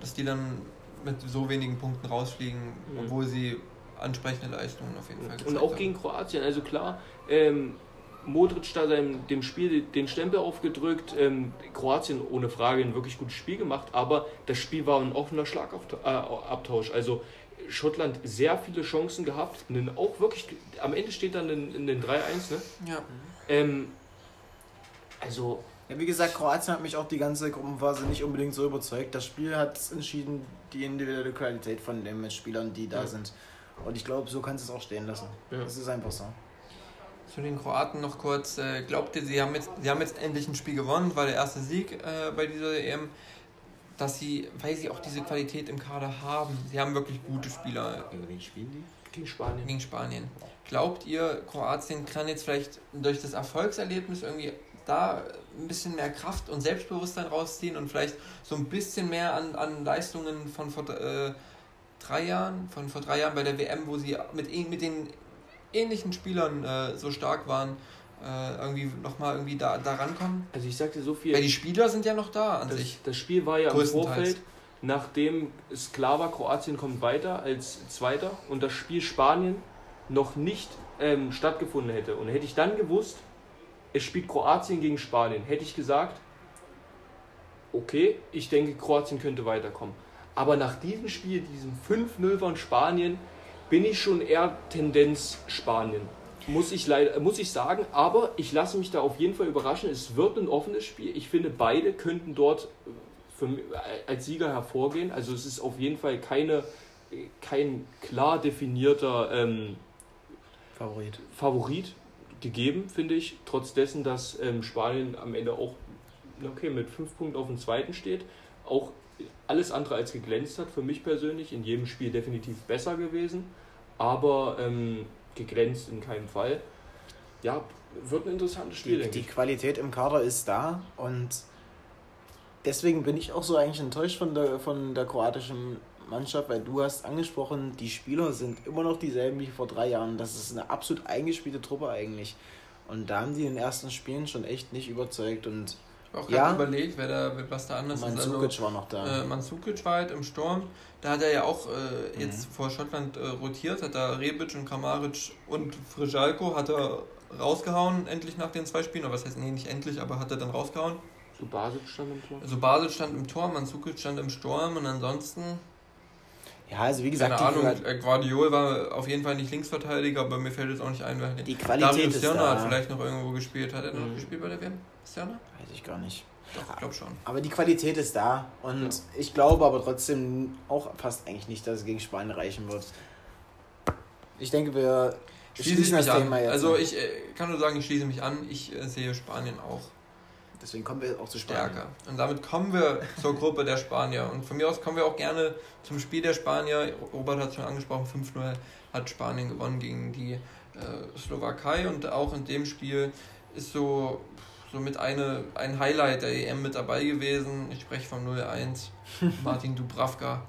dass die dann mit so wenigen Punkten rausfliegen, Mhm. obwohl sie ansprechende Leistungen auf jeden Fall Und gezeigt auch haben. gegen Kroatien. Also klar, ähm, Modric da seinem, dem Spiel den Stempel aufgedrückt. Ähm, Kroatien ohne Frage ein wirklich gutes Spiel gemacht, aber das Spiel war ein offener Schlagabtausch. Also Schottland sehr viele Chancen gehabt. einen Auch wirklich, am Ende steht dann in, den 3-1. Ne? Ja. Ähm, also Ja, wie gesagt, Kroatien hat mich auch die ganze Gruppenphase nicht unbedingt so überzeugt. Das Spiel hat entschieden, die individuelle Qualität von den Mitspielern, die da Ja. sind. Und ich glaube, so kannst du es auch stehen lassen. Ja. Das ist einfach so. Zu den Kroaten noch kurz. Äh, glaubt ihr, sie haben, jetzt, sie haben jetzt endlich ein Spiel gewonnen, war der erste Sieg äh, bei dieser EM, dass sie, weil sie auch diese Qualität im Kader haben, sie haben wirklich gute Spieler Wen spielen die? gegen Spanien. gegen Spanien. Glaubt ihr, Kroatien kann jetzt vielleicht durch das Erfolgserlebnis irgendwie da ein bisschen mehr Kraft und Selbstbewusstsein rausziehen und vielleicht so ein bisschen mehr an, an Leistungen von vor äh, drei Jahren, von vor drei Jahren bei der WM, wo sie mit, ähn- mit den ähnlichen Spielern äh, so stark waren, äh, irgendwie nochmal irgendwie da, da rankommen? Also ich sagte so viel. Weil die Spieler sind ja noch da an Das, sich. das Spiel war ja im. Vorfeld, nachdem es klar war, Kroatien kommt weiter als Zweiter und das Spiel Spanien noch nicht ähm, stattgefunden hätte. Und hätte ich dann gewusst, es spielt Kroatien gegen Spanien, hätte ich gesagt, okay, ich denke, Kroatien könnte weiterkommen. Aber nach diesem Spiel, diesem 5-0 von Spanien, bin ich schon eher Tendenz Spanien. Muss ich, leider, muss ich sagen, aber ich lasse mich da auf jeden Fall überraschen. Es wird ein offenes Spiel. Ich finde, beide könnten dort für, mi- als Sieger hervorgehen. Also es ist auf jeden Fall keine, kein klar definierter ähm, Favorit. Favorit gegeben, finde ich. Trotz dessen, dass ähm, Spanien am Ende auch okay, mit fünf Punkten auf dem zweiten steht. Auch alles andere als geglänzt hat, für mich persönlich. In jedem Spiel definitiv besser gewesen. Aber ähm, geglänzt in keinem Fall. Ja, wird ein interessantes Spiel, Die, die ich. Qualität im Kader ist da und deswegen bin ich auch so eigentlich enttäuscht von der, von der kroatischen Mannschaft, weil du hast angesprochen, die Spieler sind immer noch dieselben wie vor drei Jahren. Das ist eine absolut eingespielte Truppe eigentlich. Und da haben die in den ersten Spielen schon echt nicht überzeugt und auch Ja. gerade überlegt, wer da, was da anders ist. Also, Mandzukic war noch da. Äh, Mandzukic war halt im Sturm. Da hat er ja auch äh, jetzt vor Schottland äh, rotiert, hat da Rebic und Kramaric und Frijalko hat er rausgehauen, endlich nach den zwei Spielen. Oder was heißt, nee, nicht endlich, aber hat er dann rausgehauen. So Basic stand im Tor. Also Basel stand im Tor, Mandzukic stand im Sturm und ansonsten, ja, also wie gesagt, keine Ahnung, äh, Guardiol war auf jeden Fall nicht Linksverteidiger, aber mir fällt jetzt auch nicht ein, wer die Qualität Darius ist da. hat vielleicht noch irgendwo gespielt. Hat er noch Mhm. gespielt bei der WM? Sirna? Weiß ich gar nicht. Doch, ich glaube schon. Aber die Qualität ist da und Ja. ich glaube aber trotzdem auch fast eigentlich nicht, dass es gegen Spanien reichen wird. Ich denke, wir Schließe ich mich an. jetzt. Also ich äh, kann nur sagen, ich schließe mich an. Ich äh, sehe Spanien auch Deswegen kommen wir auch zu Spanien. stärker. Und damit kommen wir zur Gruppe der Spanier. Und von mir aus kommen wir auch gerne zum Spiel der Spanier. Robert hat es schon angesprochen, 5-0 hat Spanien gewonnen gegen die äh, Slowakei. Und auch in dem Spiel ist so, so mit eine, ein Highlight der EM mit dabei gewesen. Ich spreche von 0-1. (laughs) Martin Dubravka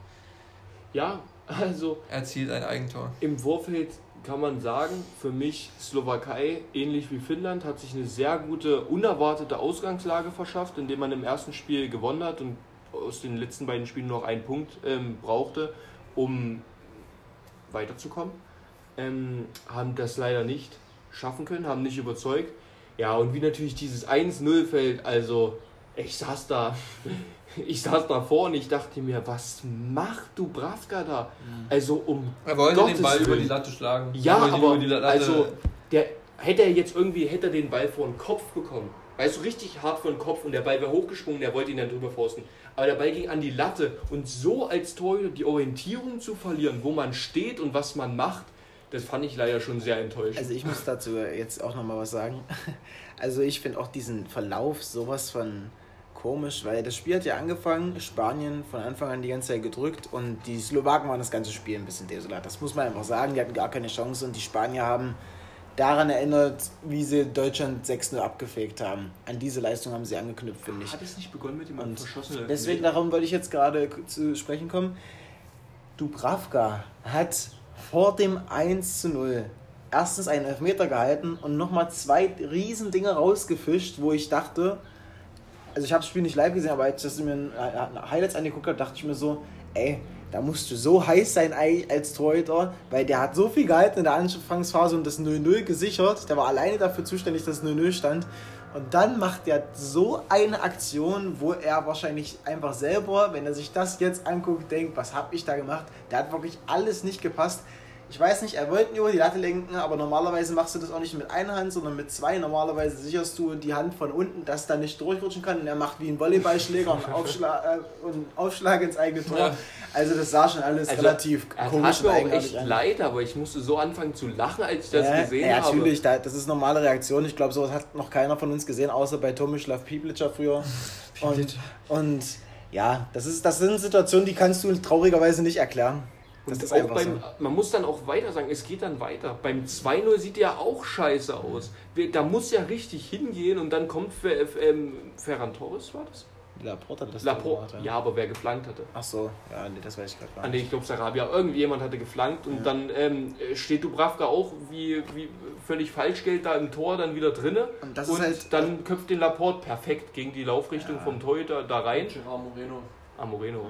Ja, also erzielt ein Eigentor. Im Vorfeld kann man sagen, für mich Slowakei, ähnlich wie Finnland, hat sich eine sehr gute, unerwartete Ausgangslage verschafft, indem man im ersten Spiel gewonnen hat und aus den letzten beiden Spielen noch einen Punkt ähm, brauchte, um weiterzukommen. Ähm, haben das leider nicht schaffen können, haben nicht überzeugt. Ja, und wie natürlich dieses 1-0 fällt, also ich saß da, ich saß davor und ich dachte mir, was macht Dubravka da? Also um Er wollte Gottes den Ball über Willen. die Latte schlagen. ja, Er aber über die Latte- also der hätte er jetzt irgendwie hätte er den Ball vor den Kopf bekommen. Weißt du, richtig hart vor den Kopf und der Ball wäre hochgesprungen, der wollte ihn dann drüber forsten. Aber der Ball ging an die Latte und so als Torhüter die Orientierung zu verlieren, wo man steht und was man macht, das fand ich leider schon sehr enttäuschend. Also ich muss dazu jetzt auch nochmal was sagen. (laughs) Also ich finde auch diesen Verlauf sowas von komisch, weil das Spiel hat ja angefangen, Spanien von Anfang an die ganze Zeit gedrückt und die Slowaken waren das ganze Spiel ein bisschen desolat. Das muss man einfach sagen, die hatten gar keine Chance und die Spanier haben daran erinnert, wie sie Deutschland 6-0 abgefegt haben. An diese Leistung haben sie angeknüpft, finde ich. Hat es nicht begonnen mit dem verschossenen Deswegen, darum wollte ich jetzt gerade zu sprechen kommen. Dubravka hat vor dem 1 zu 0 erstens einen Elfmeter gehalten und nochmal zwei riesen Dinge rausgefischt, wo ich dachte, also ich habe das Spiel nicht live gesehen, aber als ich mir ein Highlights angeguckt habe, dachte ich mir so, ey, da musst du so heiß sein als Torhüter, weil der hat so viel gehalten in der Anfangsphase und das 0-0 gesichert. Der war alleine dafür zuständig, dass 0-0 stand. Und dann macht er so eine Aktion, wo er wahrscheinlich einfach selber, wenn er sich das jetzt anguckt, denkt, was habe ich da gemacht? Der hat wirklich alles nicht gepasst. Ich weiß nicht, er wollte nur die Latte lenken, aber normalerweise machst du das auch nicht mit einer Hand, sondern mit zwei. Normalerweise sicherst du die Hand von unten, dass da nicht durchrutschen kann. Und er macht wie ein Volleyballschläger und Aufschlag, (laughs) äh, Aufschlag ins eigene Tor. Ja. Also das sah schon alles also, relativ komisch hat mir auch echt an. leid, aber ich musste so anfangen zu lachen, als ich das ja, gesehen ja, habe. Natürlich, das ist normale Reaktion. Ich glaube, sowas hat noch keiner von uns gesehen, außer bei Tomislav Pieplitscher früher. (laughs) und, und ja, das, ist, das sind Situationen, die kannst du traurigerweise nicht erklären. Das ist auch beim, so. Man muss dann auch weiter sagen, es geht dann weiter. Beim 2-0 sieht ja auch scheiße aus. Da muss ja richtig hingehen und dann kommt ähm, Ferran Torres, war das? Laporte hat das Laporte, ja. aber wer geflankt hatte. Ach so, ja, nee, das weiß ich gerade gar nicht. Ah, nee, ich glaube Sarabia. Irgendjemand hatte geflankt und ja. dann ähm, steht Dubravka auch wie, wie völlig falsch Geld da im Tor dann wieder drinne. Und, und halt dann köpft den Laporte perfekt gegen die Laufrichtung ja. vom Torhüter da rein. Gerard Moreno. Ah, Moreno.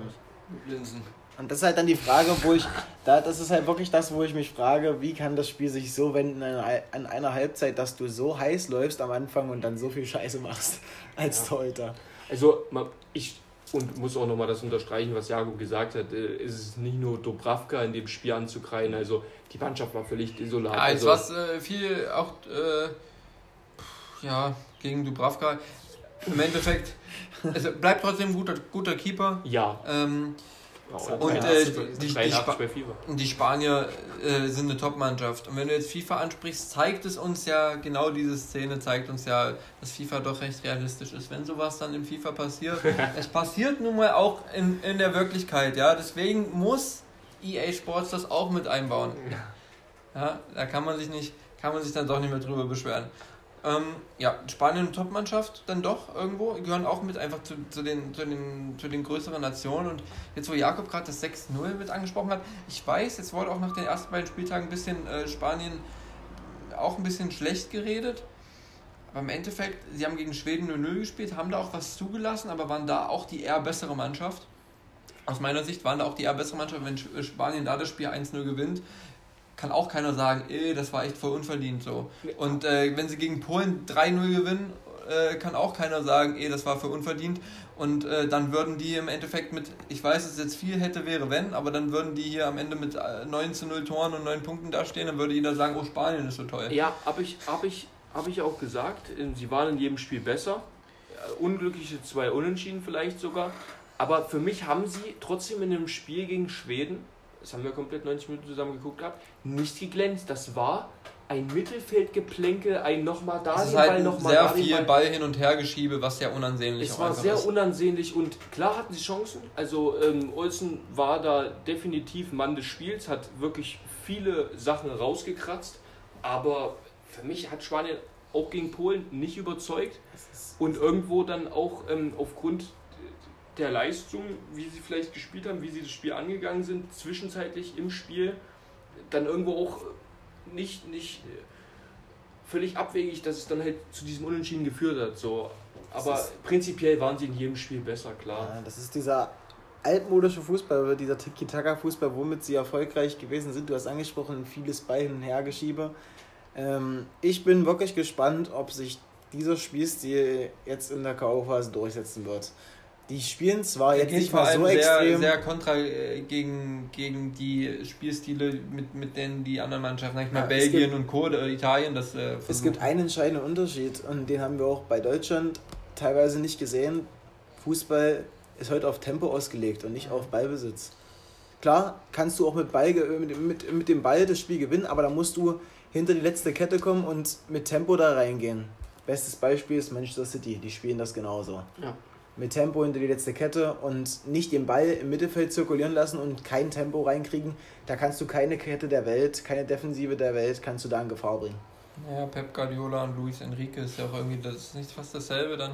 Linsen. Und das ist halt dann die Frage, wo ich, da, das ist halt wirklich das, wo ich mich frage, wie kann das Spiel sich so wenden an einer Halbzeit, dass du so heiß läufst am Anfang und dann so viel Scheiße machst (laughs) als ja. Torhüter. Also, ich und muss auch nochmal das unterstreichen, was Jago gesagt hat, äh, ist es nicht nur Dobravka in dem Spiel anzukreien, also die Mannschaft war völlig desolat. Ja, also, was äh, viel auch äh, ja, gegen Dubravka. Im Endeffekt, es bleibt trotzdem ein guter, guter Keeper. Ja. Ähm, und äh, die, die, Spa die, Spanier äh, sind eine Top-Mannschaft. Und wenn du jetzt FIFA ansprichst, zeigt es uns ja, genau diese Szene zeigt uns ja, dass FIFA doch recht realistisch ist. Wenn sowas dann im FIFA passiert, (laughs) es passiert nun mal auch in, in der Wirklichkeit, ja. Deswegen muss EA Sports das auch mit einbauen. Ja, da kann man sich nicht, kann man sich dann doch nicht mehr drüber beschweren. Ähm, ja, Spanien Top-Mannschaft dann doch irgendwo, gehören auch mit einfach zu, zu, den, zu, den, zu den größeren Nationen. Und jetzt, wo Jakob gerade das 6-0 mit angesprochen hat, ich weiß, jetzt wurde auch nach den ersten beiden Spieltagen ein bisschen äh, Spanien auch ein bisschen schlecht geredet. Aber im Endeffekt, sie haben gegen Schweden 0-0 gespielt, haben da auch was zugelassen, aber waren da auch die eher bessere Mannschaft. Aus meiner Sicht waren da auch die eher bessere Mannschaft, wenn Spanien da das Spiel 1-0 gewinnt, kann auch keiner sagen, ey, das war echt voll unverdient so. Und äh, wenn sie gegen Polen 3-0 gewinnen, äh, kann auch keiner sagen, ey, das war für unverdient. Und äh, dann würden die im Endeffekt mit, ich weiß, es jetzt viel hätte, wäre, wenn, aber dann würden die hier am Ende mit 9 äh, zu 0 Toren und 9 Punkten dastehen, dann würde jeder sagen, oh, Spanien ist so toll. Ja, habe ich, hab ich, hab ich auch gesagt, sie waren in jedem Spiel besser. Unglückliche zwei Unentschieden vielleicht sogar. Aber für mich haben sie trotzdem in dem Spiel gegen Schweden das haben wir komplett 90 Minuten zusammen geguckt gehabt, nicht geglänzt. Das war ein Mittelfeldgeplänkel, ein nochmal da, es ist halt Ball, nochmal sehr da. Sehr viel Ball. Ball hin und her geschiebe, was sehr unansehnlich ist. Es war sehr ist. unansehnlich und klar hatten sie Chancen. Also ähm, Olsen war da definitiv Mann des Spiels, hat wirklich viele Sachen rausgekratzt, aber für mich hat Spanien auch gegen Polen nicht überzeugt und irgendwo dann auch ähm, aufgrund der Leistung, wie sie vielleicht gespielt haben, wie sie das Spiel angegangen sind, zwischenzeitlich im Spiel, dann irgendwo auch nicht, nicht völlig abwegig, dass es dann halt zu diesem Unentschieden geführt hat. So. Aber prinzipiell waren sie in jedem Spiel besser, klar. Ja, das ist dieser altmodische Fußball, dieser Tiki-Taka-Fußball, womit sie erfolgreich gewesen sind. Du hast angesprochen, vieles bei hin und her geschiebe. Ähm, ich bin wirklich gespannt, ob sich dieser Spielstil jetzt in der K.O.-Phase durchsetzen wird. Die spielen zwar jetzt nicht mal so sehr, extrem. sehr kontra äh, gegen, gegen die Spielstile, mit, mit denen die anderen Mannschaften, sag ich mal, ja, Belgien und Co., Italien, das äh, Es gibt einen entscheidenden Unterschied und den haben wir auch bei Deutschland teilweise nicht gesehen. Fußball ist heute auf Tempo ausgelegt und nicht auf Ballbesitz. Klar, kannst du auch mit, Ball, mit, mit, mit dem Ball das Spiel gewinnen, aber da musst du hinter die letzte Kette kommen und mit Tempo da reingehen. Bestes Beispiel ist Manchester City, die spielen das genauso. Ja. Mit Tempo hinter die letzte Kette und nicht den Ball im Mittelfeld zirkulieren lassen und kein Tempo reinkriegen, da kannst du keine Kette der Welt, keine Defensive der Welt, kannst du da in Gefahr bringen. Ja, Pep Guardiola und Luis Enrique ist ja auch irgendwie, das ist nicht fast dasselbe dann,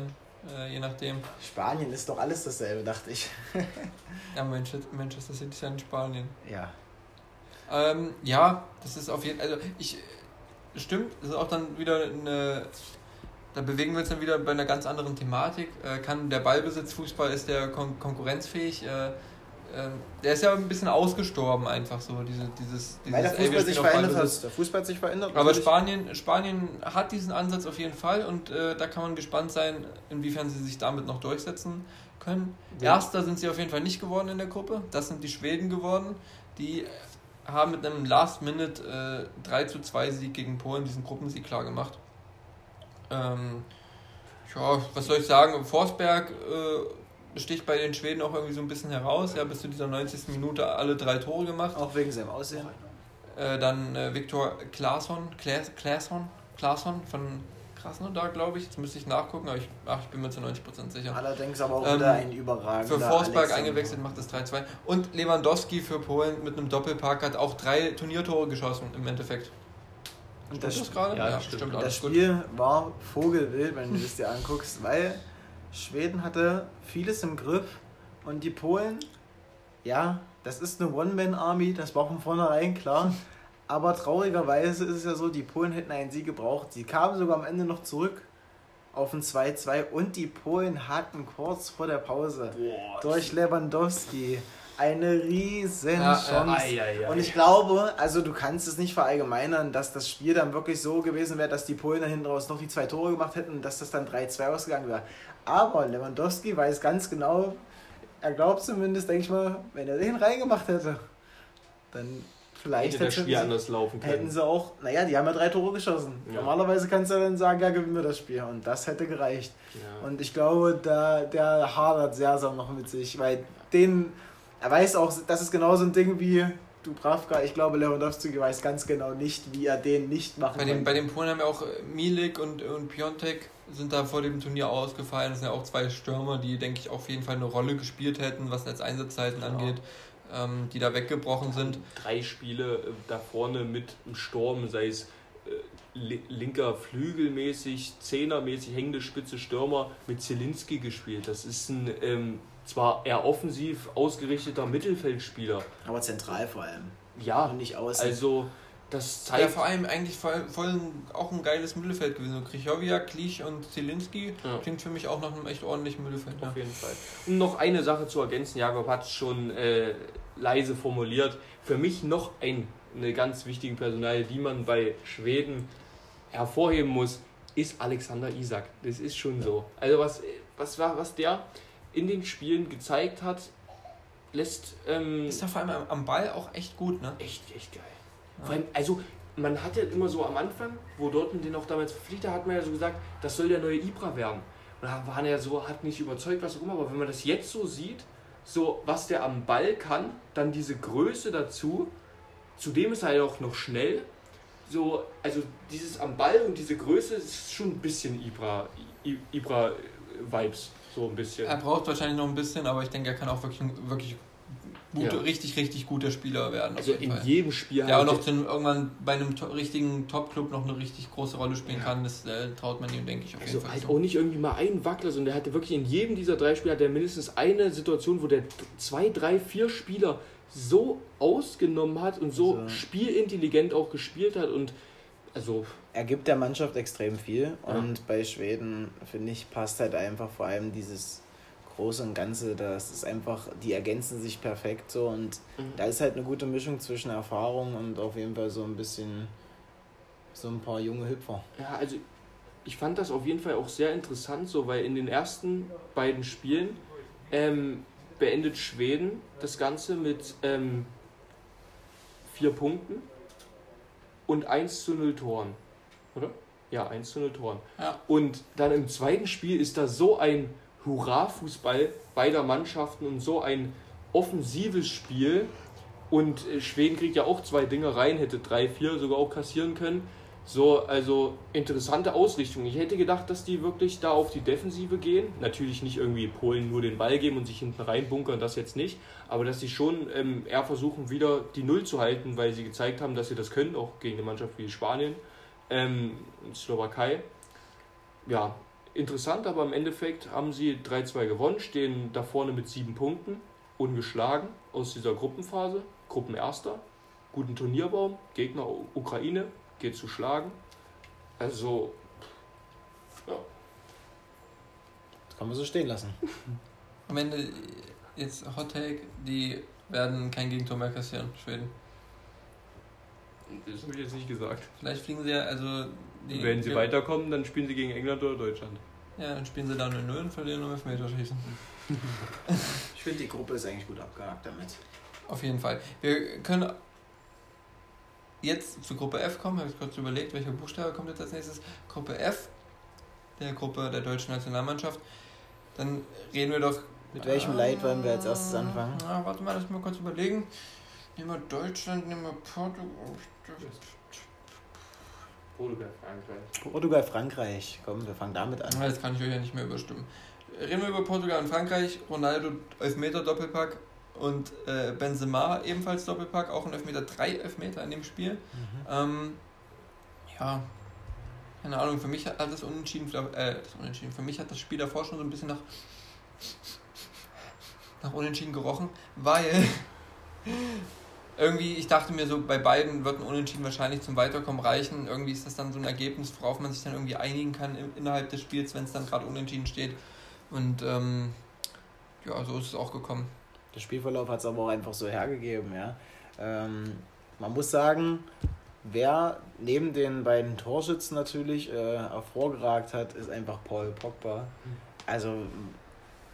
äh, je nachdem. Spanien ist doch alles dasselbe, dachte ich. (laughs) ja, Manchester, City ist ja in Spanien. Ja. Ähm, ja, das ist auf jeden Fall, also ich, stimmt, das ist auch dann wieder eine da bewegen wir uns dann wieder bei einer ganz anderen Thematik. Äh, kann der Ballbesitz Fußball ist der kon konkurrenzfähig? Äh, äh, der ist ja ein bisschen ausgestorben einfach so diese dieses dieses Weil der Fußball sich verändert hat. Der Fußball hat sich verändert. Aber Spanien Spanien hat diesen Ansatz auf jeden Fall und äh, da kann man gespannt sein, inwiefern sie sich damit noch durchsetzen können. Ja. Erster sind sie auf jeden Fall nicht geworden in der Gruppe. Das sind die Schweden geworden, die haben mit einem Last Minute äh, 3 zu 2 Sieg gegen Polen diesen Gruppensieg klar gemacht. Ähm, ja, was soll ich sagen? Forsberg äh, sticht bei den Schweden auch irgendwie so ein bisschen heraus. Ja, bis zu dieser 90. Minute alle drei Tore gemacht. Auch wegen seinem Aussehen. Äh, dann äh, Viktor Claesson, Claesson, Claesson von Krasnodar, glaube ich. Jetzt müsste ich nachgucken, aber ich, ach, ich bin mir zu 90% sicher. Allerdings aber auch ähm, wieder ein überragender Für Forsberg eingewechselt macht es 3-2. Und Lewandowski für Polen mit einem Doppelpark hat auch drei Turniertore geschossen im Endeffekt. Und das, das gerade? Ja, ja stimmt. stimmt das Spiel gut. war vogelwild, wenn du es dir anguckst, (laughs) weil Schweden hatte vieles im Griff und die Polen, ja, das ist eine One-Man-Army, das war von vornherein klar. Aber traurigerweise ist es ja so, die Polen hätten einen Sieg gebraucht. Sie kamen sogar am Ende noch zurück auf ein 2-2 und die Polen hatten kurz vor der Pause Boah, durch Lewandowski eine riesen ja, Chance. Äh, ai, ai, ai. Und ich glaube, also du kannst es nicht verallgemeinern, dass das Spiel dann wirklich so gewesen wäre, dass die Polen da hinten raus noch die zwei Tore gemacht hätten und dass das dann 3-2 ausgegangen wäre. Aber Lewandowski weiß ganz genau, er glaubt zumindest, denke ich mal, wenn er den reingemacht hätte, dann vielleicht hätte das Spiel sie, anders laufen können. Hätten sie auch, naja, die haben ja drei Tore geschossen. Ja. Normalerweise kannst du dann sagen, ja, gewinnen wir das Spiel. Und das hätte gereicht. Ja. Und ich glaube, da, der hadert sehr, sehr noch mit sich, weil den er weiß auch, das ist genau so ein Ding wie Dubravka. Ich glaube, Lewandowski weiß ganz genau nicht, wie er den nicht machen kann. Bei, bei den Polen haben ja auch äh, Milik und, und Piontek sind da vor dem Turnier ausgefallen. Das sind ja auch zwei Stürmer, die, denke ich, auf jeden Fall eine Rolle gespielt hätten, was jetzt Einsatzzeiten genau. angeht, ähm, die da weggebrochen sind. Drei Spiele äh, da vorne mit dem Sturm, sei es äh, linker Flügelmäßig, Zehnermäßig, hängende Spitze Stürmer mit Zielinski gespielt. Das ist ein ähm, zwar eher offensiv ausgerichteter Mittelfeldspieler. Aber zentral vor allem. Ja, und nicht außen. Also, das zeigt. Ja, vor allem eigentlich voll, voll auch ein geiles Mittelfeld gewesen. So Krichowia, Klich und Zielinski ja. klingt für mich auch nach einem echt ordentlichen Mittelfeld. Auf ja. jeden Fall. Und noch eine Sache zu ergänzen: Jakob hat es schon äh, leise formuliert. Für mich noch ein, eine ganz wichtige Personalie, die man bei Schweden hervorheben muss, ist Alexander Isak. Das ist schon so. Also, was, was war was der in den Spielen gezeigt hat, lässt. Ähm, ist da vor allem am Ball auch echt gut, ne? Echt, echt geil. Ja. Vor allem, also, man hat ja immer so am Anfang, wo Dortmund den auch damals verpflichtet hat, hat man ja so gesagt, das soll der neue Ibra werden. Und da waren ja so, hat nicht überzeugt, was auch immer, aber wenn man das jetzt so sieht, so was der am Ball kann, dann diese Größe dazu, zudem ist er ja auch noch schnell. So, also dieses am Ball und diese Größe ist schon ein bisschen Ibra, Ibra Vibes. So ein bisschen. Er braucht wahrscheinlich noch ein bisschen, aber ich denke, er kann auch wirklich, wirklich gute, ja. richtig, richtig guter Spieler werden. Also in Fall. jedem Spiel. Der auch noch den, irgendwann bei einem to richtigen Top-Club noch eine richtig große Rolle spielen ja. kann, das äh, traut man ihm, denke ich, auf also jeden Fall. Halt auch nicht irgendwie mal einen Wackler, sondern der hatte wirklich in jedem dieser drei Spiele hat er mindestens eine Situation, wo der zwei, drei, vier Spieler so ausgenommen hat und so also. spielintelligent auch gespielt hat und also er gibt der Mannschaft extrem viel ja. und bei Schweden, finde ich, passt halt einfach vor allem dieses Große und Ganze, das ist einfach, die ergänzen sich perfekt so und mhm. da ist halt eine gute Mischung zwischen Erfahrung und auf jeden Fall so ein bisschen so ein paar junge Hüpfer. Ja, also ich fand das auf jeden Fall auch sehr interessant, so weil in den ersten beiden Spielen ähm, beendet Schweden das Ganze mit ähm, vier Punkten und 1 zu 0 Toren. Oder? Ja, 1 zu 0 Toren. Ja. Und dann im zweiten Spiel ist da so ein Hurra-Fußball beider Mannschaften und so ein offensives Spiel. Und äh, Schweden kriegt ja auch zwei Dinge rein, hätte drei, vier sogar auch kassieren können. So, also interessante Ausrichtung. Ich hätte gedacht, dass die wirklich da auf die Defensive gehen. Natürlich nicht irgendwie Polen nur den Ball geben und sich hinten reinbunkern, das jetzt nicht. Aber dass sie schon ähm, eher versuchen, wieder die Null zu halten, weil sie gezeigt haben, dass sie das können, auch gegen eine Mannschaft wie Spanien, ähm, Slowakei. Ja, interessant, aber im Endeffekt haben sie 3-2 gewonnen, stehen da vorne mit sieben Punkten, ungeschlagen aus dieser Gruppenphase, Gruppenerster, guten Turnierbaum, Gegner Ukraine, geht zu schlagen. Also, ja. Das kann man so stehen lassen. Am Ende, jetzt Hot Take, die werden kein Gegentor mehr kassieren, Schweden. Das habe ich jetzt nicht gesagt. Vielleicht fliegen sie ja, also. Die, Wenn sie weiterkommen, dann spielen sie gegen England oder Deutschland. Ja, dann spielen sie da 0 und verlieren um Elfmeterschießen. (laughs) ich finde, die Gruppe ist eigentlich gut abgehakt damit. Auf jeden Fall. Wir können jetzt zu Gruppe F kommen, habe ich kurz überlegt, welcher Buchstabe kommt jetzt als nächstes. Gruppe F, der Gruppe der deutschen Nationalmannschaft. Dann reden wir doch. Mit welchem äh, Leid wollen wir als erstes anfangen? Na, warte mal, lass mich mal kurz überlegen. Nehmen wir Deutschland, nehmen wir Portugal. Portugal, Frankreich. Portugal, Frankreich. Komm, wir fangen damit an. Jetzt kann ich euch ja nicht mehr überstimmen. Reden wir über Portugal und Frankreich. Ronaldo Elfmeter Doppelpack und äh, Benzema ebenfalls Doppelpack, auch ein Elfmeter, drei Elfmeter in dem Spiel. Mhm. Ähm, ja, keine Ahnung, für mich hat das Unentschieden, äh, das Unentschieden, für mich hat das Spiel davor schon so ein bisschen nach, nach Unentschieden gerochen, weil irgendwie, ich dachte mir so, bei beiden wird ein Unentschieden wahrscheinlich zum Weiterkommen reichen. Irgendwie ist das dann so ein Ergebnis, worauf man sich dann irgendwie einigen kann innerhalb des Spiels, wenn es dann gerade unentschieden steht. Und ähm, ja, so ist es auch gekommen. Der Spielverlauf hat es aber auch einfach so hergegeben, ja. Ähm, man muss sagen, wer neben den beiden Torschützen natürlich äh, hervorgeragt hat, ist einfach Paul Pogba. Also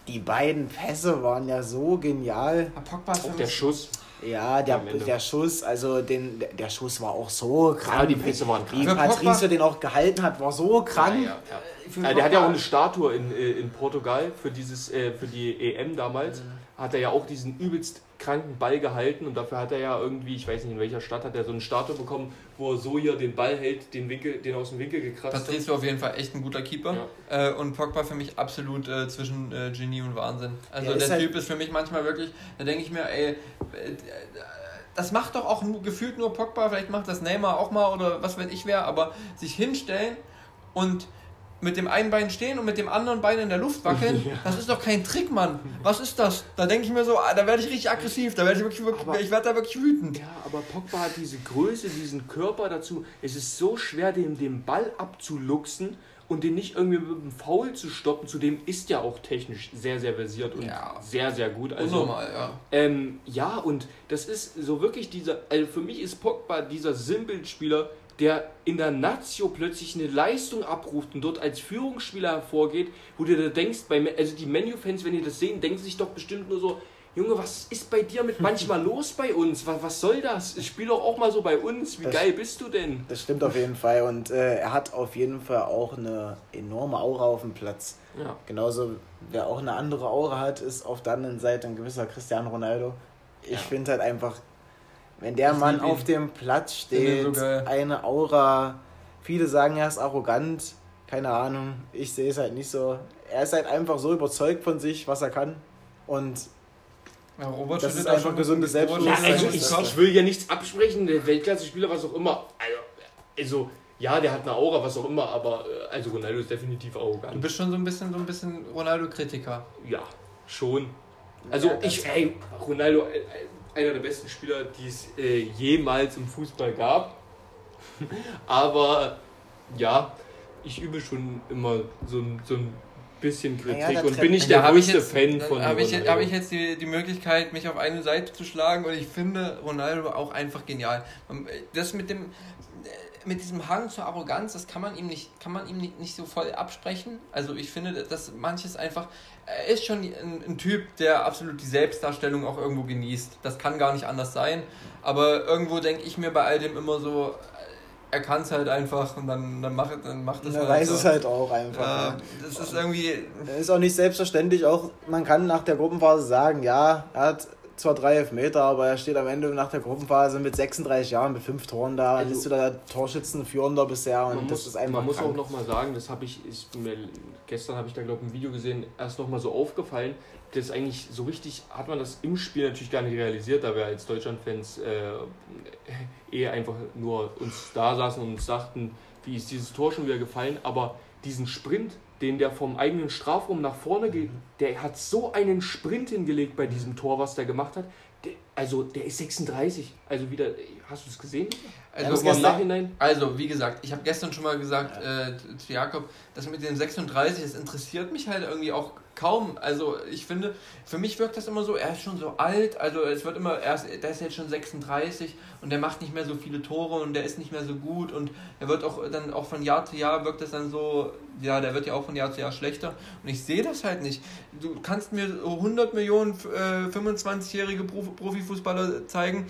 die beiden Pässe waren ja so genial. Pogba ist auch der Schuss. Ja, der, der Schuss, also den, der Schuss war auch so krank. Ja, die Pässe waren krank. Wie Patrice den auch gehalten hat, war so krank. Ja, ja, ja. der hat ja auch eine Statue in, äh, in Portugal für, dieses, äh, für die EM damals. Mhm hat er ja auch diesen übelst kranken Ball gehalten und dafür hat er ja irgendwie, ich weiß nicht in welcher Stadt, hat er so einen Statue bekommen, wo er so hier den Ball hält, den Winkel, den aus dem Winkel gekratzt hat. Patrice war auf jeden Fall echt ein guter Keeper ja. äh, und Pogba für mich absolut äh, zwischen äh, Genie und Wahnsinn. Also der halt Typ ist für mich manchmal wirklich, da denke ich mir, ey, äh, das macht doch auch gefühlt nur Pogba, vielleicht macht das Neymar auch mal oder was weiß ich wer, aber sich hinstellen und mit dem einen Bein stehen und mit dem anderen Bein in der Luft wackeln, (laughs) ja. das ist doch kein Trick, Mann. Was ist das? Da denke ich mir so, ah, da werde ich richtig aggressiv, da werde ich wirklich, wirklich aber, ich werde da wirklich wütend. Ja, aber Pogba hat diese Größe, diesen Körper dazu. Es ist so schwer, den, den Ball abzuluxen und den nicht irgendwie mit einem Foul zu stoppen. Zudem ist ja auch technisch sehr, sehr versiert und ja. sehr, sehr gut. Also, Unnormal, ja. Ähm, ja, und das ist so wirklich dieser, also für mich ist Pogba dieser Sinnbildspieler, der in der Nazio plötzlich eine Leistung abruft und dort als Führungsspieler hervorgeht, wo du da denkst, bei, also die Menu-Fans, wenn die das sehen, denken sich doch bestimmt nur so, Junge, was ist bei dir mit manchmal (laughs) los bei uns? Was, was soll das? Spiel doch auch mal so bei uns. Wie das, geil bist du denn? Das stimmt auf jeden Fall. Und äh, er hat auf jeden Fall auch eine enorme Aura auf dem Platz. Ja. Genauso, wer auch eine andere Aura hat, ist auf der anderen Seite ein gewisser Cristiano Ronaldo. Ich ja. finde halt einfach, wenn der ich Mann auf dem Platz steht, so eine Aura. Viele sagen, er ist arrogant. Keine Ahnung. Ich sehe es halt nicht so. Er ist halt einfach so überzeugt von sich, was er kann. Und ja, Robert das ist einfach gesundes Selbstbewusstsein. Ja, also ich, ich, will ja nichts absprechen, der Weltklasse-Spieler, was auch immer. Also, also, ja, der hat eine Aura, was auch immer, aber äh, also Ronaldo ist definitiv arrogant. Du bist schon so ein bisschen so ein bisschen Ronaldo-Kritiker. Ja, schon. Also ja, ich, ey, Ronaldo, äh, einer der besten Spieler, die es äh, jemals im Fußball gab. (laughs) Aber ja, ich übe schon immer so, so ein bisschen Kritik ja, und bin nicht der größte Fan von Habe ich, hab ich jetzt die, die Möglichkeit, mich auf eine Seite zu schlagen und ich finde Ronaldo auch einfach genial. Das mit dem mit diesem Hang zur Arroganz, das kann man ihm nicht, kann man ihm nicht, nicht so voll absprechen. Also ich finde, dass manches einfach, er ist schon ein, ein, Typ, der absolut die Selbstdarstellung auch irgendwo genießt. Das kann gar nicht anders sein. Aber irgendwo denke ich mir bei all dem immer so, er kann es halt einfach und dann, dann macht dann macht es er halt. weiß so. es halt auch einfach. Äh, das ist irgendwie. Ist auch nicht selbstverständlich. Auch man kann nach der Gruppenphase sagen, ja, er hat zwar drei Elfmeter, aber er steht am Ende nach der Gruppenphase mit 36 Jahren, mit fünf Toren da. Also, bist du da Torschützenführender bisher und man das muss, ist einfach Man muss krank. auch nochmal sagen, das habe ich, ist mir, gestern habe ich da glaube ich ein Video gesehen, erst nochmal so aufgefallen, das eigentlich so richtig, hat man das im Spiel natürlich gar nicht realisiert, da wir als Deutschlandfans äh, eh einfach nur uns da saßen und uns dachten, wie ist dieses Tor schon wieder gefallen, aber diesen Sprint, den der vom eigenen Strafraum nach vorne geht, der hat so einen Sprint hingelegt bei diesem Tor, was der gemacht hat. Der, also der ist 36. Also wieder, hast du es gesehen? Also, im Nachhinein. Also, wie gesagt, ich habe gestern schon mal gesagt äh, zu Jakob, das mit den 36, das interessiert mich halt irgendwie auch kaum. Also, ich finde, für mich wirkt das immer so, er ist schon so alt, also es wird immer, er ist, der ist jetzt schon 36 und der macht nicht mehr so viele Tore und der ist nicht mehr so gut und er wird auch dann auch von Jahr zu Jahr wirkt das dann so, ja, der wird ja auch von Jahr zu Jahr schlechter und ich sehe das halt nicht. Du kannst mir 100 Millionen äh, 25-jährige Profi Profifußballer zeigen,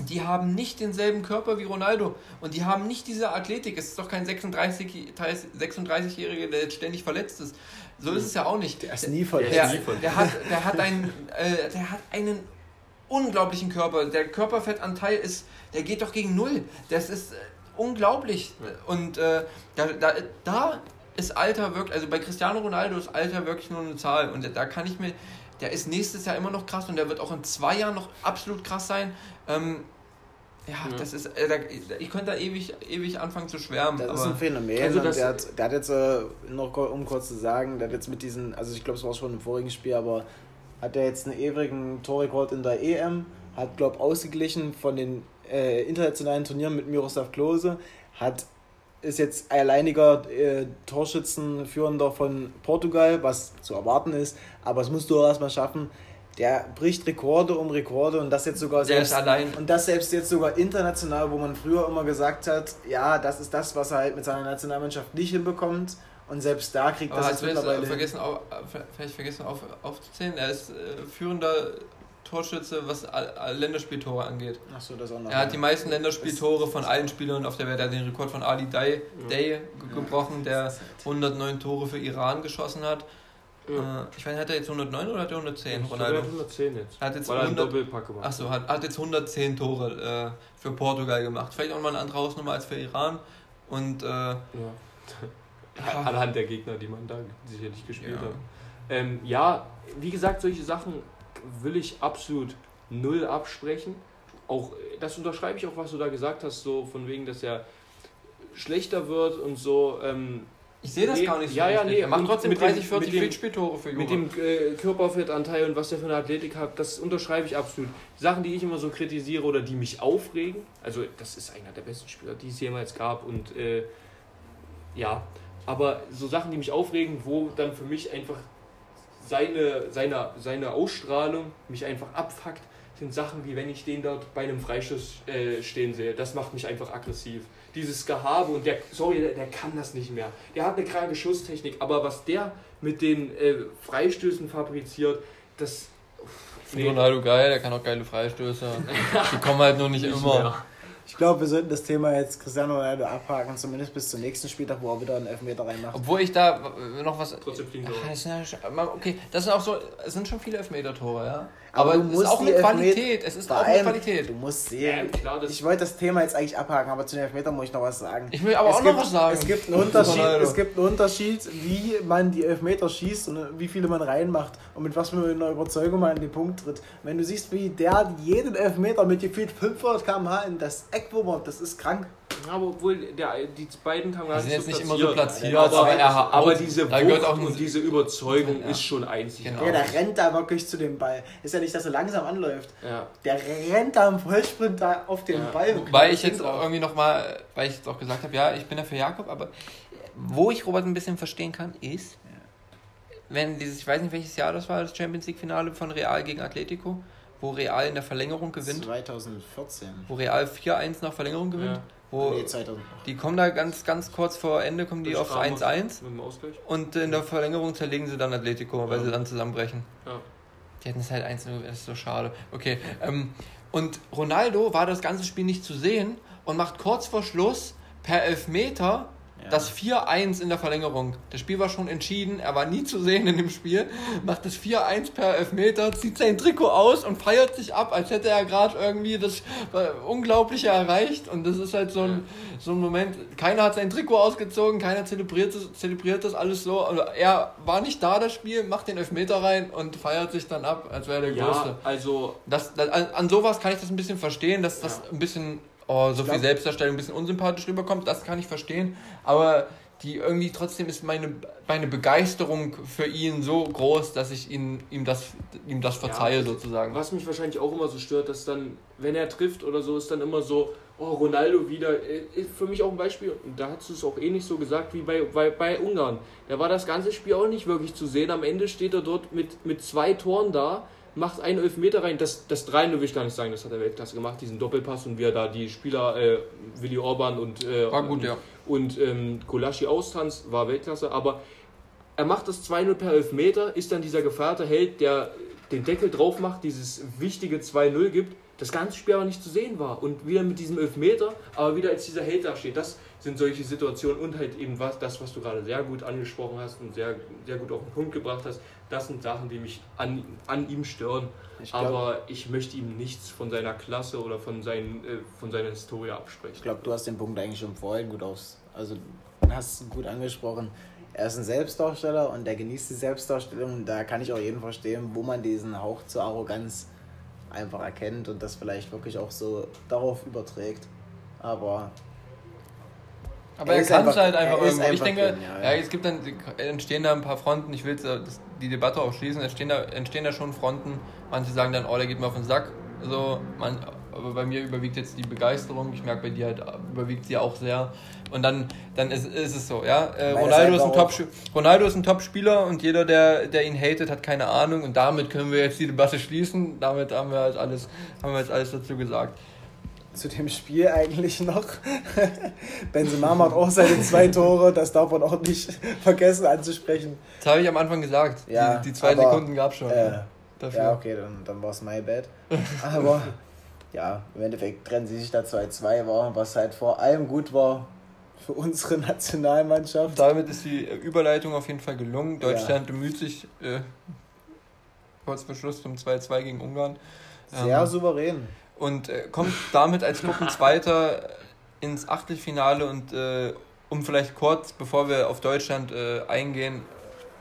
die haben nicht denselben Körper wie Ronaldo und die haben nicht diese Athletik. Es ist doch kein 36 36-Jähriger, der jetzt ständig verletzt ist. So ist es ja auch nicht. Der ist nie verletzt. Der, der, hat, der, hat einen, äh, der hat einen unglaublichen Körper. Der Körperfettanteil ist, der geht doch gegen null. Das ist äh, unglaublich. Und äh, da, da, da ist Alter wirklich, also bei Cristiano Ronaldo ist Alter wirklich nur eine Zahl. Und da kann ich mir, der ist nächstes Jahr immer noch krass und der wird auch in zwei Jahren noch absolut krass sein. Ähm, ja, Ja. das ist, äh, da, ich könnte da ewig, ewig anfangen zu schwärmen. Das aber ist ein Phänomen. Also und das- der, hat, der hat jetzt, äh, noch um kurz zu sagen, der hat jetzt mit diesen, also ich glaube, es war schon im vorigen Spiel, aber hat er jetzt einen ewigen Torrekord in der EM, hat, glaube ausgeglichen von den äh, internationalen Turnieren mit Miroslav Klose, hat ist jetzt alleiniger äh, Torschützenführender von Portugal, was zu erwarten ist, aber das musst du auch erstmal schaffen. Der bricht Rekorde um Rekorde und das jetzt sogar Der ist allein. und das selbst jetzt sogar international, wo man früher immer gesagt hat, ja, das ist das, was er halt mit seiner Nationalmannschaft nicht hinbekommt. Und selbst da kriegt Aber das jetzt jetzt mittlerweile. hin. vergessen, auf, vielleicht vergessen auf, aufzuzählen? Er ist äh, führender Torschütze, was Länderspieltore angeht. Achso, das auch noch. Er hat die meisten Länderspieltore von allen Spielern auf der Welt. Er hat den Rekord von Ali Day, Day ge- gebrochen, der 109 Tore für Iran geschossen hat. Ja. Äh, ich weiß, hat er jetzt 109 oder hat er 110, Ich glaube, er Ronaldo? hat 110 jetzt. Hat jetzt weil er einen 100 Doppelpack gemacht Achso, hat, hat jetzt 110 Tore äh, für Portugal gemacht. Vielleicht auch mal eine andere Hausnummer als für Iran. Und äh, (laughs) Ja. Anhand der Gegner, die man da sicherlich gespielt Ja. hat. Ähm, ja, wie gesagt, solche Sachen will ich absolut null absprechen. Auch das unterschreibe ich auch, was du da gesagt hast, so von wegen, dass er schlechter wird und so. Ähm, ich sehe das Nee, gar nicht so. ja, ja, nee, Er macht trotzdem mit dem- 30, 40 mit dem- Pflichtspieltore für mit Junge. dem äh, Körperfettanteil und was der für eine Athletik hat, das unterschreibe ich absolut. Sachen, die ich immer so kritisiere oder die mich aufregen, also das ist einer der besten Spieler, die es jemals gab und äh, ja, aber so Sachen, die mich aufregen, wo dann für mich einfach seine, seine, seine Ausstrahlung mich einfach abfuckt, sind Sachen wie wenn ich den dort bei einem Freistoß äh, stehen sehe. Das macht mich einfach aggressiv. Dieses Gehabe und der, sorry, der, der kann das nicht mehr. Der hat eine kranke Schusstechnik, aber was der mit den äh, Freistößen fabriziert, das. Finde Ronaldo geil, der kann auch geile Freistöße. (laughs) Die kommen halt nur nicht, Nicht immer. mehr. Ich glaube, wir sollten das Thema jetzt Cristiano Ronaldo abhaken, zumindest bis zum nächsten Spieltag, wo er wieder einen Elfmeter reinmacht. Obwohl ich da noch was. Trotzdem fliegen Ach, das ja Okay, das sind auch so, es sind schon viele Elfmeter-Tore, ja. Aber Aber, du es ist musst auch eine Qualität. Es ist auch eine Qualität. Du musst Ja, sehen. klar, das Ich wollte das Thema jetzt eigentlich abhaken, aber zu den Elfmetern muss ich noch was sagen. Ich will aber es auch gibt, noch was sagen. Es gibt, einen Unterschied, es gibt einen Unterschied, wie man die Elfmeter schießt und wie viele man reinmacht und mit was für einer Überzeugung man an den Punkt tritt. Wenn du siehst, wie der jeden Elfmeter mit gefühlt 500 km/h in das Eck wummert, das ist krank. Aber obwohl der, die beiden kamen gar Die sind nicht jetzt so nicht immer so platziert. aber, aber er aber haut- diese Wucht auch und diese Überzeugung Ja. ist schon einzigartig. Genau. Ja, der rennt da wirklich zu dem Ball. Ist ja nicht, dass er langsam anläuft. Ja. Der rennt da im Vollsprint da auf den Ja. Ball. Weil ich jetzt drauf. irgendwie nochmal, weil ich jetzt auch gesagt habe, ja, ich bin ja für Jakob, aber wo ich Robert ein bisschen verstehen kann, ist, wenn dieses, ich weiß nicht welches Jahr das war, das Champions League Finale von Real gegen Atletico, wo Real in der Verlängerung gewinnt, 2014. wo Real 4-1 nach Verlängerung gewinnt, Ja. Wo Nee, 2000. die kommen da ganz, ganz kurz vor Ende, kommen die auf Ramos 1-1 Mit dem Ausgleich. und in der Verlängerung zerlegen sie dann Atletico, weil Ja. sie dann zusammenbrechen. Ja. Die hätten es halt 1-0, das ist so schade. Okay. Ähm, und Ronaldo war das ganze Spiel nicht zu sehen und macht kurz vor Schluss per Elfmeter Ja. Das 4-1 in der Verlängerung. Das Spiel war schon entschieden, er war nie zu sehen in dem Spiel. Macht das 4-1 per Elfmeter, zieht sein Trikot aus und feiert sich ab, als hätte er gerade irgendwie das Unglaubliche erreicht. Und das ist halt so ein, so ein Moment. Keiner hat sein Trikot ausgezogen, keiner zelebriert das, zelebriert das alles so. Also er war nicht da, das Spiel, macht den Elfmeter rein und feiert sich dann ab, als wäre der ja, Größte. Also. Das, das, an sowas kann ich das ein bisschen verstehen, dass das ja. ein bisschen oh, so viel Selbstdarstellung ein bisschen unsympathisch rüberkommt, das kann ich verstehen. Aber die irgendwie trotzdem ist meine, meine Begeisterung für ihn so groß, dass ich ihn, ihm, das, ihm das verzeihe, ja, sozusagen. Was mich wahrscheinlich auch immer so stört, dass dann, wenn er trifft oder so, ist dann immer so, oh, Ronaldo wieder, äh, ist für mich auch ein Beispiel, und da hast du es auch ähnlich so gesagt wie bei, bei, bei Ungarn. Da war das ganze Spiel auch nicht wirklich zu sehen. Am Ende steht er dort mit, mit zwei Toren da macht einen Elfmeter rein. Das, das 3 will ich gar nicht sagen, das hat er Weltklasse gemacht, diesen Doppelpass und wie er da die Spieler, äh, Willi Orban und, äh, war gut, ja. und ähm, Kolaschi austanzt, war Weltklasse. Aber er macht das 2-0 per Elfmeter, ist dann dieser gefeierte Held, der den Deckel drauf macht, dieses wichtige 2-0 gibt, das ganze Spiel aber nicht zu sehen war. Und wieder mit diesem Elfmeter, aber wieder als dieser Held da steht. Das sind solche Situationen und halt eben was, das, was du gerade sehr gut angesprochen hast und sehr, sehr gut auf den Punkt gebracht hast, das sind Sachen, die mich an, an ihm stören. Ich glaub, aber ich möchte ihm nichts von seiner Klasse oder von, seinen, äh, von seiner Historie absprechen. Ich glaube, du hast den Punkt eigentlich schon vorhin gut aus. Also hast gut angesprochen. Er ist ein Selbstdarsteller und der genießt die Selbstdarstellung. Da kann ich auch jeden verstehen, wo man diesen Hauch zur Arroganz einfach erkennt und das vielleicht wirklich auch so darauf überträgt. Aber aber er, er kann es halt einfach irgendwo. Ich denke, drin, ja, ja. es gibt dann, entstehen da ein paar Fronten, ich will die Debatte auch schließen, entstehen da, entstehen da schon Fronten. Manche sagen dann, oh, der geht mir auf den Sack. So, man, aber bei mir überwiegt jetzt die Begeisterung. Ich merke, bei dir halt überwiegt sie auch sehr. Und dann, dann ist, ist es so, ja. Äh, Ronaldo, ist ein Top, Ronaldo ist ein Top-Spieler und jeder, der, der ihn hatet, hat keine Ahnung. Und damit können wir jetzt die Debatte schließen. Damit haben wir halt alles, haben wir jetzt alles dazu gesagt zu dem Spiel eigentlich noch. (laughs) Benzema macht auch seine zwei Tore, das darf man auch nicht (laughs) vergessen anzusprechen. Das habe ich am Anfang gesagt. Ja, die, die zwei aber, Sekunden gab es schon. Äh, ja, okay, dann, dann war es my bad. aber ja, im Endeffekt trennen sie sich da 2-2 war, was halt vor allem gut war für unsere (laughs) Nationalmannschaft. Damit ist die Überleitung auf jeden Fall gelungen. Deutschland ja. bemüht sich äh, kurz vor Schluss zum 2-2 gegen Ungarn. Sehr ähm, souverän und äh, kommt damit als Gruppenzweiter ins Achtelfinale und äh, um vielleicht kurz, bevor wir auf Deutschland äh, eingehen,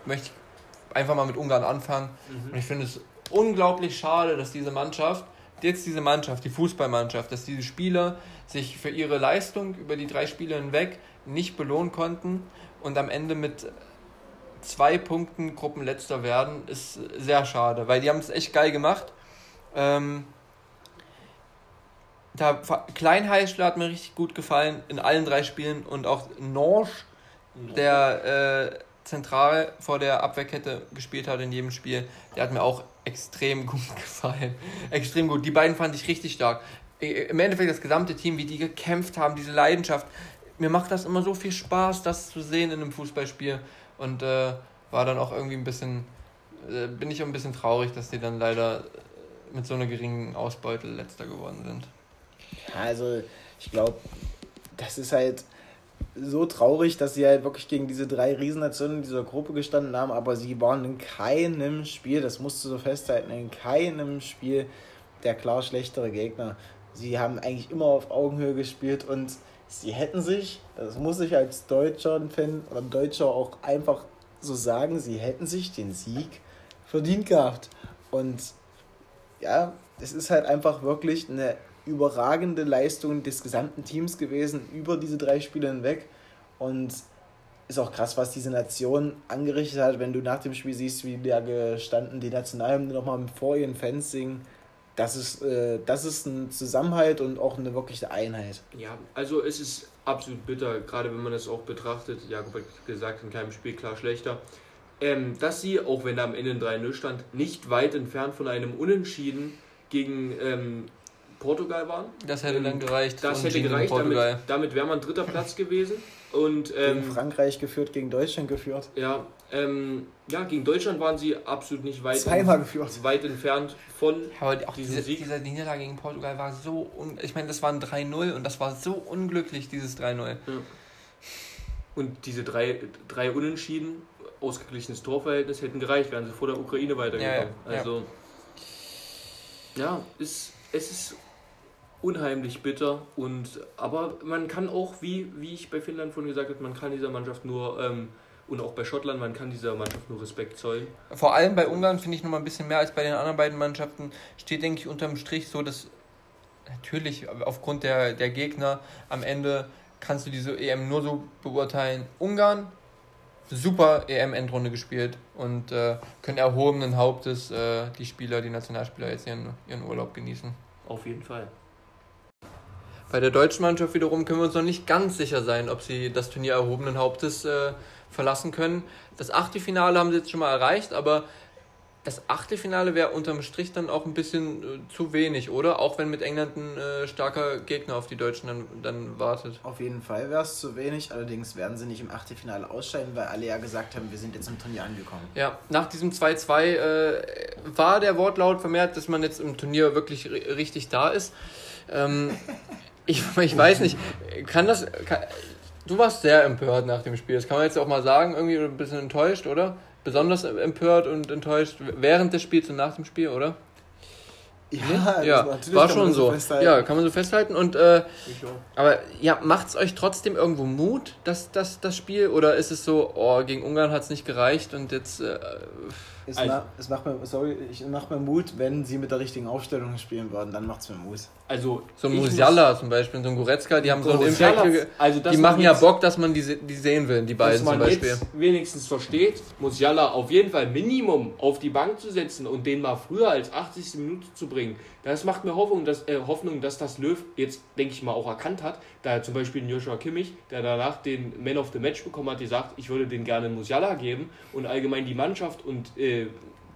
möchte ich einfach mal mit Ungarn anfangen. Mhm. Und ich finde es unglaublich schade, dass diese Mannschaft, jetzt diese Mannschaft, die Fußballmannschaft, dass diese Spieler sich für ihre Leistung über die drei Spiele hinweg nicht belohnen konnten und am Ende mit zwei Punkten Gruppenletzter werden, ist sehr schade, weil die haben es echt geil gemacht. Ähm, da Kleinheißler hat mir richtig gut gefallen in allen drei Spielen und auch Norsch, der äh, zentral vor der Abwehrkette gespielt hat in jedem Spiel, der hat mir auch extrem (laughs) gut gefallen. Extrem gut. Die beiden fand ich richtig stark. Im Endeffekt das gesamte Team, wie die gekämpft haben, diese Leidenschaft. Mir macht das immer so viel Spaß, das zu sehen in einem Fußballspiel. Und äh, war dann auch irgendwie ein bisschen, äh, bin ich auch ein bisschen traurig, dass die dann leider mit so einer geringen Ausbeute letzter geworden sind. Also, ich glaube, das ist halt so traurig, dass sie halt wirklich gegen diese drei Riesennationen in dieser Gruppe gestanden haben, aber sie waren in keinem Spiel, das musst du so festhalten, in keinem Spiel der klar schlechtere Gegner. Sie haben eigentlich immer auf Augenhöhe gespielt und sie hätten sich, das muss ich als Deutscher Fan oder Deutscher auch einfach so sagen, sie hätten sich den Sieg verdient gehabt. Und ja, es ist halt einfach wirklich eine überragende Leistung des gesamten Teams gewesen über diese drei Spiele hinweg. Und ist auch krass, was diese Nation angerichtet hat, wenn du nach dem Spiel siehst, wie da gestanden die Nationalhymne nochmal vor ihren Fans singen. Das ist, äh, das ist ein Zusammenhalt und auch eine wirkliche Einheit. Ja, also es ist absolut bitter, gerade wenn man es auch betrachtet. Jakob hat gesagt, in keinem Spiel klar schlechter. Ähm, dass sie, auch wenn da am Ende ein 3-0 stand, nicht weit entfernt von einem Unentschieden gegen ähm, Portugal waren. Das hätte dann gereicht. Das hätte gereicht, damit, damit wäre man dritter Platz gewesen. Und, ähm, gegen Frankreich geführt, gegen Deutschland geführt. Ja, ähm, ja, gegen Deutschland waren sie absolut nicht weit, Zweimal geführt. weit entfernt von Aber auch diese, Sieg. Diese Niederlage gegen Portugal war so, un ich meine, das waren 3-0 und das war so unglücklich, dieses 3-0. Ja. Und diese drei, drei Unentschieden, ausgeglichenes Torverhältnis hätten gereicht, wären sie vor der Ukraine weitergekommen. Ja, ja, also, ja, ist, es ist unheimlich bitter. Und, aber man kann auch, wie, wie ich bei Finnland vorhin gesagt habe, man kann dieser Mannschaft nur, ähm, und auch bei Schottland, man kann dieser Mannschaft nur Respekt zollen. Vor allem bei Ungarn finde ich noch mal ein bisschen mehr als bei den anderen beiden Mannschaften. Steht, denke ich, unterm Strich so, dass natürlich aufgrund der, der Gegner am Ende kannst du diese EM nur so beurteilen. Ungarn, super EM-Endrunde gespielt und äh, können erhobenen Hauptes äh, die Spieler, die Nationalspieler jetzt ihren, ihren Urlaub genießen. Auf jeden Fall. Bei der deutschen Mannschaft wiederum können wir uns noch nicht ganz sicher sein, ob sie das Turnier erhobenen Hauptes äh, verlassen können. Das Achtelfinale haben sie jetzt schon mal erreicht, aber das Achtelfinale wäre unterm Strich dann auch ein bisschen äh, zu wenig, oder? Auch wenn mit England ein äh, starker Gegner auf die Deutschen dann, dann wartet. Auf jeden Fall wäre es zu wenig, allerdings werden sie nicht im Achtelfinale ausscheiden, weil alle ja gesagt haben, wir sind jetzt im Turnier angekommen. Ja, nach diesem 2-2 äh, war der Wortlaut vermehrt, dass man jetzt im Turnier wirklich richtig da ist. Ähm, (laughs) ich, ich weiß nicht, kann das. Kann, du warst sehr empört nach dem Spiel, das kann man jetzt auch mal sagen, irgendwie ein bisschen enttäuscht, oder? besonders empört und enttäuscht während des Spiels und nach dem Spiel, oder? Ja, ja war schon so. Ja, kann man so festhalten. Und äh, aber ja, macht es euch trotzdem irgendwo Mut, dass das, das Spiel? Oder ist es so, oh, gegen Ungarn hat es nicht gereicht und jetzt. Äh, es, also, ma es macht mir, sorry, ich macht mir Mut, wenn sie mit der richtigen Aufstellung spielen würden, dann macht es mir Mut. Also so ein Musiala zum Beispiel, so ein Goretzka, die haben so einen Impact. Also die machen ja Bock, dass man die, die sehen will, die beiden zum Beispiel. Jetzt wenigstens versteht, Musiala auf jeden Fall Minimum auf die Bank zu setzen und den mal früher als 80. Minute zu bringen. Das macht mir Hoffnung, dass, äh, Hoffnung, dass das Löw jetzt, denke ich mal, auch erkannt hat. Da zum Beispiel Joshua Kimmich, der danach den Man of the Match bekommen hat, die sagt, ich würde den gerne Musiala geben und allgemein die Mannschaft und äh,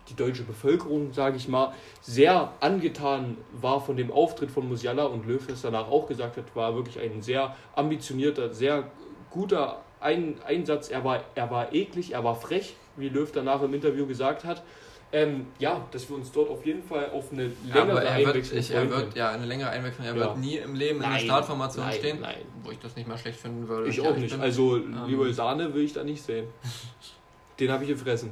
die deutsche Bevölkerung, sage ich mal, sehr angetan war von dem Auftritt von Musiala und Löw es danach auch gesagt hat, war wirklich ein sehr ambitionierter, sehr guter ein Einsatz. Er war, er war eklig, er war frech, wie Löw danach im Interview gesagt hat. Ähm, ja, dass wir uns dort auf jeden Fall auf eine längere ja, Einwechslung ich, er wird ja eine längere Einwechslung. Er ja. wird nie im Leben nein, in der Startformation nein, stehen, nein. wo ich das nicht mal schlecht finden würde. Ich auch nicht. Bin. Also ähm, Leroy Sahne will ich da nicht sehen. (laughs) Den habe ich gefressen.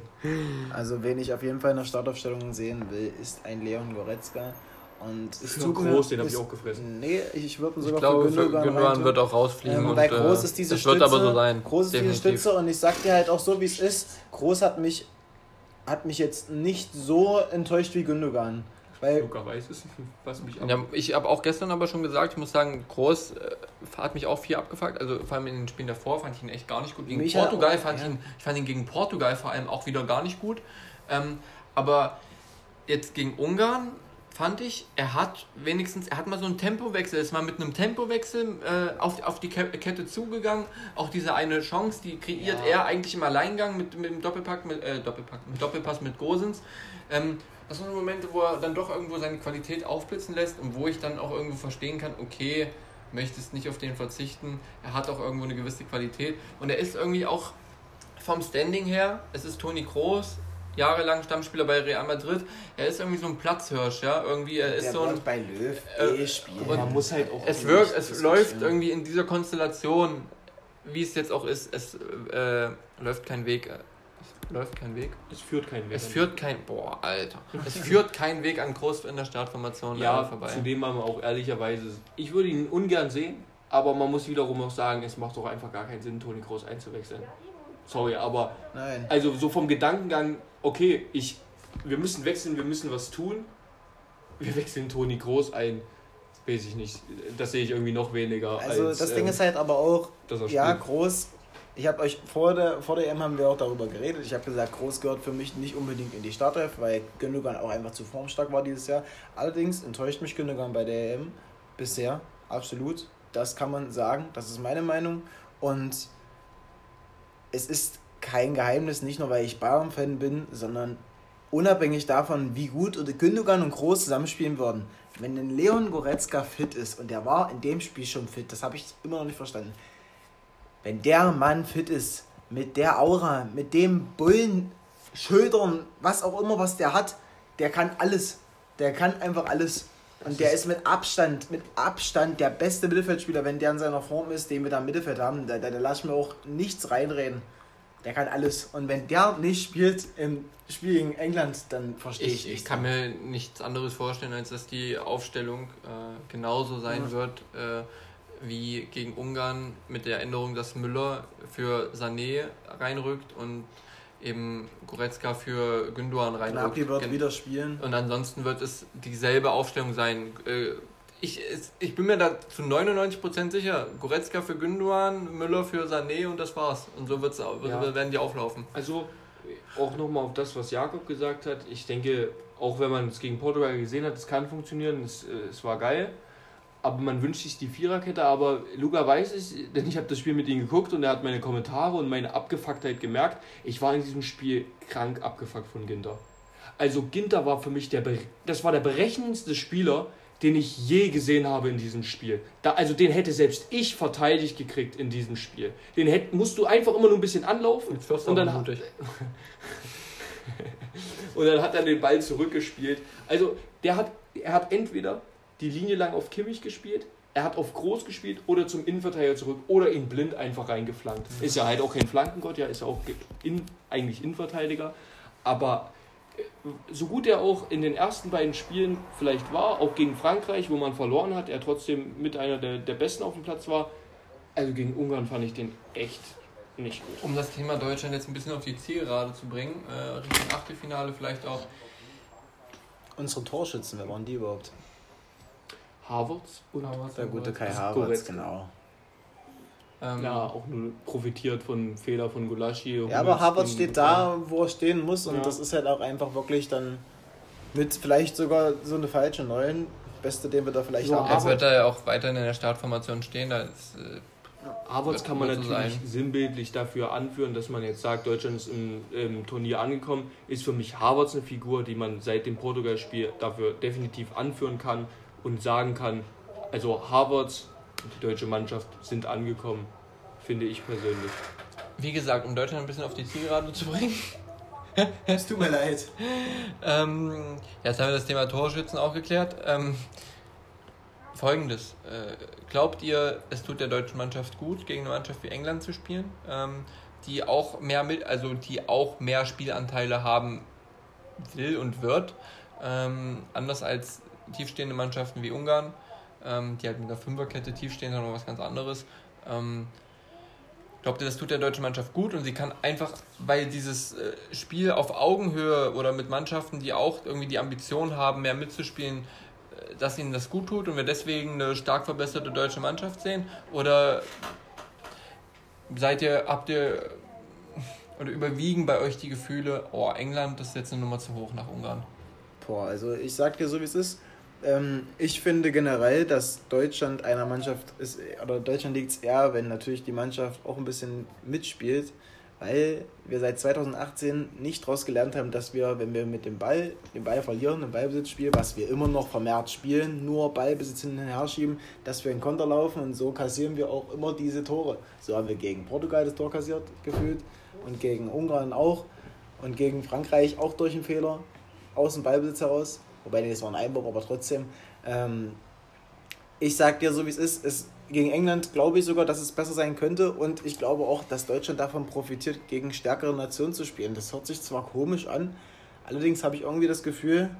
Also, wen ich auf jeden Fall in der Startaufstellung sehen will, ist ein Leon Goretzka. Und es ist groß, den habe ich auch gefressen. Nee, ich würde sogar ich glaube, für Gündogan, Gündogan wird auch rausfliegen. Ähm, bei Groß ist diese das Stütze. Wird aber so sein. Groß ist definitiv. diese Stütze und ich sag dir halt auch so, wie es ist. Groß hat mich, hat mich jetzt nicht so enttäuscht wie Gündogan. Weil Luca weiß es, (laughs) was mich ja, Ich habe auch gestern aber schon gesagt, ich muss sagen, Groß äh, hat mich auch viel abgefuckt. Also vor allem in den Spielen davor fand ich ihn echt gar nicht gut. Gegen mich Portugal auch, fand ja. ich ihn, ich fand ihn gegen Portugal vor allem auch wieder gar nicht gut. Ähm, aber jetzt gegen Ungarn fand ich, er hat wenigstens, er hat mal so einen Tempowechsel, ist mal mit einem Tempowechsel äh, auf, auf die Kette zugegangen. Auch diese eine Chance, die kreiert ja. er eigentlich im Alleingang mit, mit dem Doppelpack, mit, äh, Doppelpack, mit Doppelpass mit Gosens. Ähm, das sind Momente, wo er dann doch irgendwo seine Qualität aufblitzen lässt und wo ich dann auch irgendwo verstehen kann, okay, möchtest nicht auf den verzichten. Er hat auch irgendwo eine gewisse Qualität und er ist irgendwie auch vom Standing her, es ist Toni Kroos, jahrelang Stammspieler bei Real Madrid. Er ist irgendwie so ein Platzhirsch, ja, irgendwie er ist Der so ein bei Löw äh, spielen. Man muss halt auch es wirkt, es läuft irgendwie in dieser Konstellation, wie es jetzt auch ist, es äh, läuft kein Weg läuft kein Weg. Es führt kein Weg. Es führt kein, boah, Alter. (laughs) Es führt kein Weg an Groß in der Startformation ja, vorbei. Zudem haben wir auch ehrlicherweise, ich würde ihn ungern sehen, aber man muss wiederum auch sagen, es macht doch einfach gar keinen Sinn, Toni Groß einzuwechseln. Sorry, aber Nein. also so vom Gedankengang, okay, ich, wir müssen wechseln, wir müssen was tun. Wir wechseln Toni Groß ein. Weiß ich nicht. Das sehe ich irgendwie noch weniger. Also als, das Ding ähm, ist halt aber auch, ja, groß ich habe euch vor der, vor der EM haben wir auch darüber geredet. Ich habe gesagt, Groß gehört für mich nicht unbedingt in die Startelf, weil Gündogan auch einfach zu formstark war dieses Jahr. Allerdings enttäuscht mich Gündogan bei der EM bisher, absolut. Das kann man sagen, das ist meine Meinung. Und es ist kein Geheimnis, nicht nur weil ich Bayern-Fan bin, sondern unabhängig davon, wie gut oder Gündogan und Groß zusammenspielen würden. Wenn ein Leon Goretzka fit ist, und der war in dem Spiel schon fit, das habe ich immer noch nicht verstanden, wenn der Mann fit ist, mit der Aura, mit dem Bullen, Schultern, was auch immer, was der hat, der kann alles. Der kann einfach alles. Und der ist mit Abstand, mit Abstand der beste Mittelfeldspieler, wenn der in seiner Form ist, den wir da im Mittelfeld haben. Da, da, da lasse ich mir auch nichts reinreden. Der kann alles. Und wenn der nicht spielt im Spiel gegen England, dann verstehe ich, ich Ich kann mir nichts anderes vorstellen, als dass die Aufstellung äh, genauso sein ja. wird äh, wie gegen Ungarn mit der Änderung, dass Müller für Sané reinrückt und eben Goretzka für Gündogan reinrückt. Gnabry wird wieder spielen. Und ansonsten wird es dieselbe Aufstellung sein. Äh, ich, ich bin mir da zu 99% sicher. Goretzka für Gündogan, Müller für Sané und das war's. Und so wird's, ja. werden die auflaufen. Also auch nochmal auf das, was Jakob gesagt hat. Ich denke, auch wenn man es gegen Portugal gesehen hat, es kann funktionieren, es, äh, es war geil. Aber man wünscht sich die Viererkette, aber Luca weiß es, denn ich habe das Spiel mit ihm geguckt und er hat meine Kommentare und meine Abgefucktheit gemerkt. Ich war in diesem Spiel krank abgefuckt von Ginter. Also Ginter war für mich der, das war der berechnendste Spieler, den ich je gesehen habe in diesem Spiel. Da, also den hätte selbst ich verteidigt gekriegt in diesem Spiel. Den hätt, musst du einfach immer nur ein bisschen anlaufen. Jetzt wirst und dann mutig. (laughs) und dann hat er den Ball zurückgespielt. Also der hat, er hat entweder die Linie lang auf Kimmich gespielt, er hat auf Groß gespielt oder zum Innenverteidiger zurück oder ihn blind einfach reingeflankt. Ist ja halt auch kein Flankengott, ja, ist ja auch in, eigentlich Innenverteidiger. Aber so gut er auch in den ersten beiden Spielen vielleicht war, auch gegen Frankreich, wo man verloren hat, er trotzdem mit einer der, der Besten auf dem Platz war. Also gegen Ungarn fand ich den echt nicht gut. Um das Thema Deutschland jetzt ein bisschen auf die Zielgerade zu bringen, äh, Richtung Achtelfinale vielleicht auch. Unsere Torschützen, wer waren die überhaupt? Harvards und Harvards der gute Kai Harvards, genau. Ähm, ja, auch nur profitiert von Fehler von Gulaschi. Ja, aber Harvard steht da, wo er stehen muss und ja. das ist halt auch einfach wirklich dann mit vielleicht sogar so eine falsche Neuen. Beste, den wir da vielleicht so, haben. Er wird da ja auch weiterhin in der Startformation stehen. Da ist, äh, Harvards kann man natürlich sein. sinnbildlich dafür anführen, dass man jetzt sagt, Deutschland ist im, im Turnier angekommen. Ist für mich Harvards eine Figur, die man seit dem Portugal-Spiel dafür definitiv anführen kann und sagen kann, also Harvards die deutsche Mannschaft sind angekommen, finde ich persönlich. Wie gesagt, um Deutschland ein bisschen auf die Zielgerade zu bringen. (laughs) es tut mir leid. ähm, jetzt haben wir das Thema Torschützen auch geklärt. Ähm, Folgendes. Äh, glaubt ihr, es tut der deutschen Mannschaft gut, gegen eine Mannschaft wie England zu spielen, ähm, die auch mehr mit, also die auch mehr Spielanteile haben will und wird, ähm, anders als tiefstehende Mannschaften wie Ungarn? ähm, die halt mit einer Fünferkette tief stehen, sondern was ganz anderes. Ähm, glaubt ihr, das tut der deutschen Mannschaft gut und sie kann einfach, weil dieses äh, Spiel auf Augenhöhe oder mit Mannschaften, die auch irgendwie die Ambition haben, mehr mitzuspielen, äh, dass ihnen das gut tut und wir deswegen eine stark verbesserte deutsche Mannschaft sehen? Oder seid ihr, habt ihr (laughs) oder überwiegen bei euch die Gefühle, oh, England, ist jetzt eine Nummer zu hoch nach Ungarn? Boah, also ich sag dir so, wie es ist ähm, ich finde generell, dass Deutschland einer Mannschaft ist, oder Deutschland liegt es eher, wenn natürlich die Mannschaft auch ein bisschen mitspielt, weil wir seit 2018 nicht daraus gelernt haben, dass wir, wenn wir mit dem Ball, den Ball verlieren, im Ballbesitzspiel, was wir immer noch vermehrt spielen, nur Ballbesitz hin und her schieben, dass wir in Konter laufen und so kassieren wir auch immer diese Tore. So haben wir gegen Portugal das Tor kassiert, gefühlt, und gegen Ungarn auch und gegen Frankreich auch durch einen Fehler aus dem Ballbesitz heraus wobei das war ein Einwurf, aber trotzdem. Ähm, ich sag dir so wie es ist, gegen England glaube ich sogar, dass es besser sein könnte und ich glaube auch, dass Deutschland davon profitiert, gegen stärkere Nationen zu spielen. Das hört sich zwar komisch an, allerdings habe ich irgendwie das Gefühl,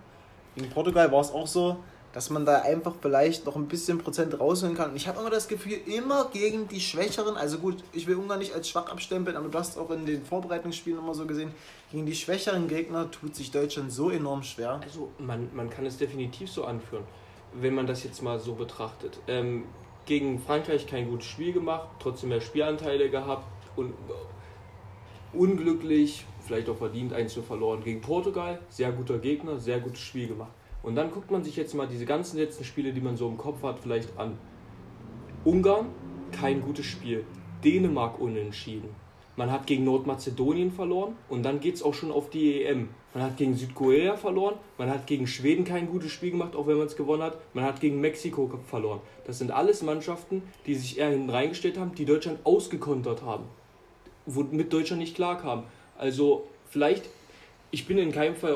gegen Portugal war es auch so, dass man da einfach vielleicht noch ein bisschen Prozent rausholen kann. Und ich habe immer das Gefühl, immer gegen die Schwächeren, also gut, ich will Ungarn nicht als schwach abstempeln, aber du hast auch in den Vorbereitungsspielen immer so gesehen, gegen die schwächeren Gegner tut sich Deutschland so enorm schwer. Also man, man kann es definitiv so anführen, wenn man das jetzt mal so betrachtet. Ähm, gegen Frankreich kein gutes Spiel gemacht, trotzdem mehr Spielanteile gehabt und unglücklich, vielleicht auch verdient, eins zu verloren. Gegen Portugal, sehr guter Gegner, sehr gutes Spiel gemacht. Und dann guckt man sich jetzt mal diese ganzen letzten Spiele, die man so im Kopf hat, vielleicht an. Ungarn, kein gutes Spiel. Dänemark unentschieden. Man hat gegen Nordmazedonien verloren und dann geht es auch schon auf die EM. Man hat gegen Südkorea verloren, man hat gegen Schweden kein gutes Spiel gemacht, auch wenn man es gewonnen hat. Man hat gegen Mexiko verloren. Das sind alles Mannschaften, die sich eher hinten reingestellt haben, die Deutschland ausgekontert haben. Womit Deutschland nicht klarkam. Also vielleicht, ich bin in keinem Fall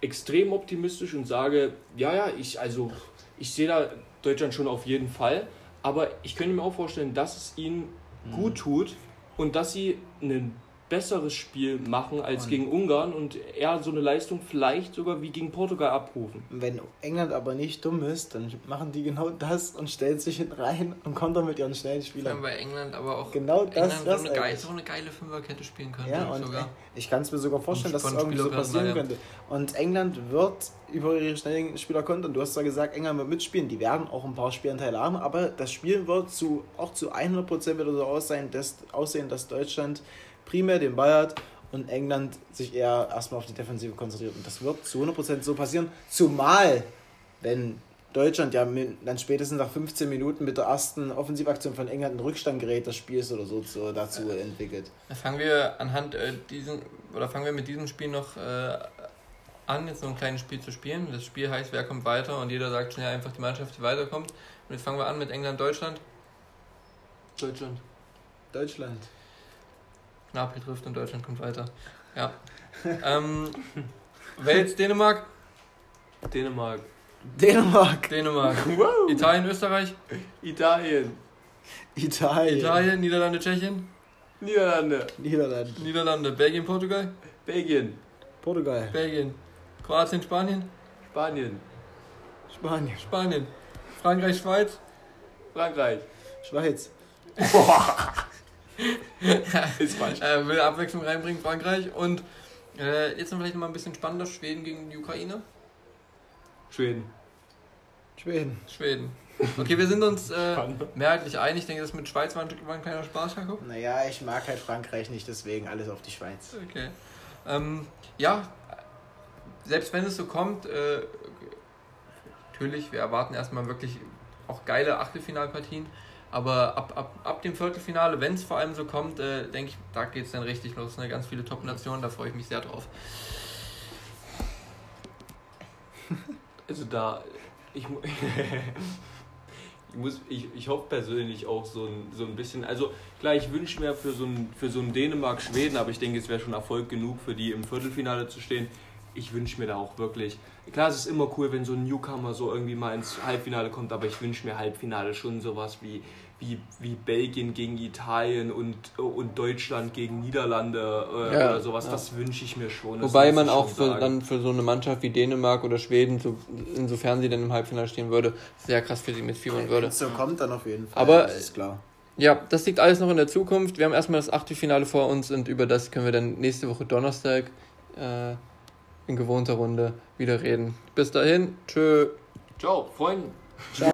extrem optimistisch und sage, ja, ja, ich, also ich sehe da Deutschland schon auf jeden Fall. Aber ich könnte mir auch vorstellen, dass es ihnen Mhm. gut tut und dass sie einen besseres Spiel machen als Und- gegen Ungarn und eher so eine Leistung vielleicht sogar wie gegen Portugal abrufen. Wenn England aber nicht dumm ist, dann machen die genau das und stellen sich hinten rein und kontern mit ihren schnellen Spielern. haben bei England aber auch Genau das- England das so, eine geile, so eine geile Fünferkette spielen können. Ja, und sogar. ich kann es mir sogar vorstellen, dass es Von irgendwie so passieren Spielerklassen, könnte. Und England wird über ihre schnellen Spieler kontern. Du hast zwar gesagt, England wird mitspielen. Die werden auch ein paar Spielanteile haben, aber das Spiel wird zu, auch zu 100% wieder so aussehen, dass, aussehen, dass Deutschland primär den Ball hat und England sich eher erstmal auf die Defensive konzentriert. Und das wird zu 100% so passieren. Zumal, wenn Deutschland ja dann spätestens nach 15 Minuten mit der ersten Offensivaktion von England in Rückstand gerät, das Spiel ist oder so, so dazu entwickelt. Fangen wir anhand äh, diesen oder fangen wir mit diesem Spiel noch äh, an, jetzt noch ein kleines Spiel zu spielen. Das Spiel heißt, wer kommt weiter und jeder sagt schnell einfach die Mannschaft, die weiterkommt. Und jetzt fangen wir an mit England Deutschland. Deutschland. Deutschland. Napoli trifft und Deutschland kommt weiter. Ja. ähm, Wales Dänemark, Dänemark. Dänemark. Dänemark. Wow. Italien Österreich, Italien. Italien. Italien Niederlande Tschechien, Niederlande. Niederlande. Niederlande Belgien Portugal, Belgien. Portugal. Belgien Kroatien Spanien, Spanien. Spanien. Spanien Frankreich Schweiz. Frankreich. Schweiz. (laughs) Ist falsch. äh, will Abwechslung reinbringen, Frankreich. Und äh, jetzt noch vielleicht noch mal ein bisschen spannender, Schweden gegen die Ukraine. Schweden. Schweden. Schweden. Okay, wir sind uns äh, mehrheitlich einig. Ich denke, das mit Schweiz war ein, war ein kleiner Spaß, Jakob. Naja, ich mag halt Frankreich nicht, deswegen alles auf die Schweiz. Okay. Ähm, ja, selbst wenn es so kommt, äh, natürlich, wir erwarten erstmal wirklich auch geile Achtelfinalpartien. Aber ab, ab, ab dem Viertelfinale, wenn es vor allem so kommt, äh, denke ich, da geht es dann richtig los. Ne? Ganz viele Top-Nationen, da freue ich mich sehr drauf. (laughs) Also da, ich, (laughs) ich muss, ich, ich hoffe persönlich auch so ein, so ein bisschen, also klar, ich wünsche mir für so ein, für so ein Dänemark-Schweden, aber ich denke, es wäre schon Erfolg genug für die im Viertelfinale zu stehen. Ich wünsche mir da auch wirklich, klar, es ist immer cool, wenn so ein Newcomer so irgendwie mal ins Halbfinale kommt, aber ich wünsche mir Halbfinale schon sowas wie, wie, wie Belgien gegen Italien und, und Deutschland gegen Niederlande äh, Ja, oder sowas, ja. das wünsche ich mir schon. das Wobei man auch für, dann für so eine Mannschaft wie Dänemark oder Schweden, so, insofern sie dann im Halbfinale stehen würde, sehr krass für sie mitfiebern würde. So kommt dann auf jeden Fall. Aber- das ist klar. Ja, das liegt alles noch in der Zukunft. Wir haben erstmal das Achtelfinale vor uns und über das können wir dann nächste Woche Donnerstag äh, in gewohnter Runde wieder reden. Bis dahin, tschö. Ciao, Freunde.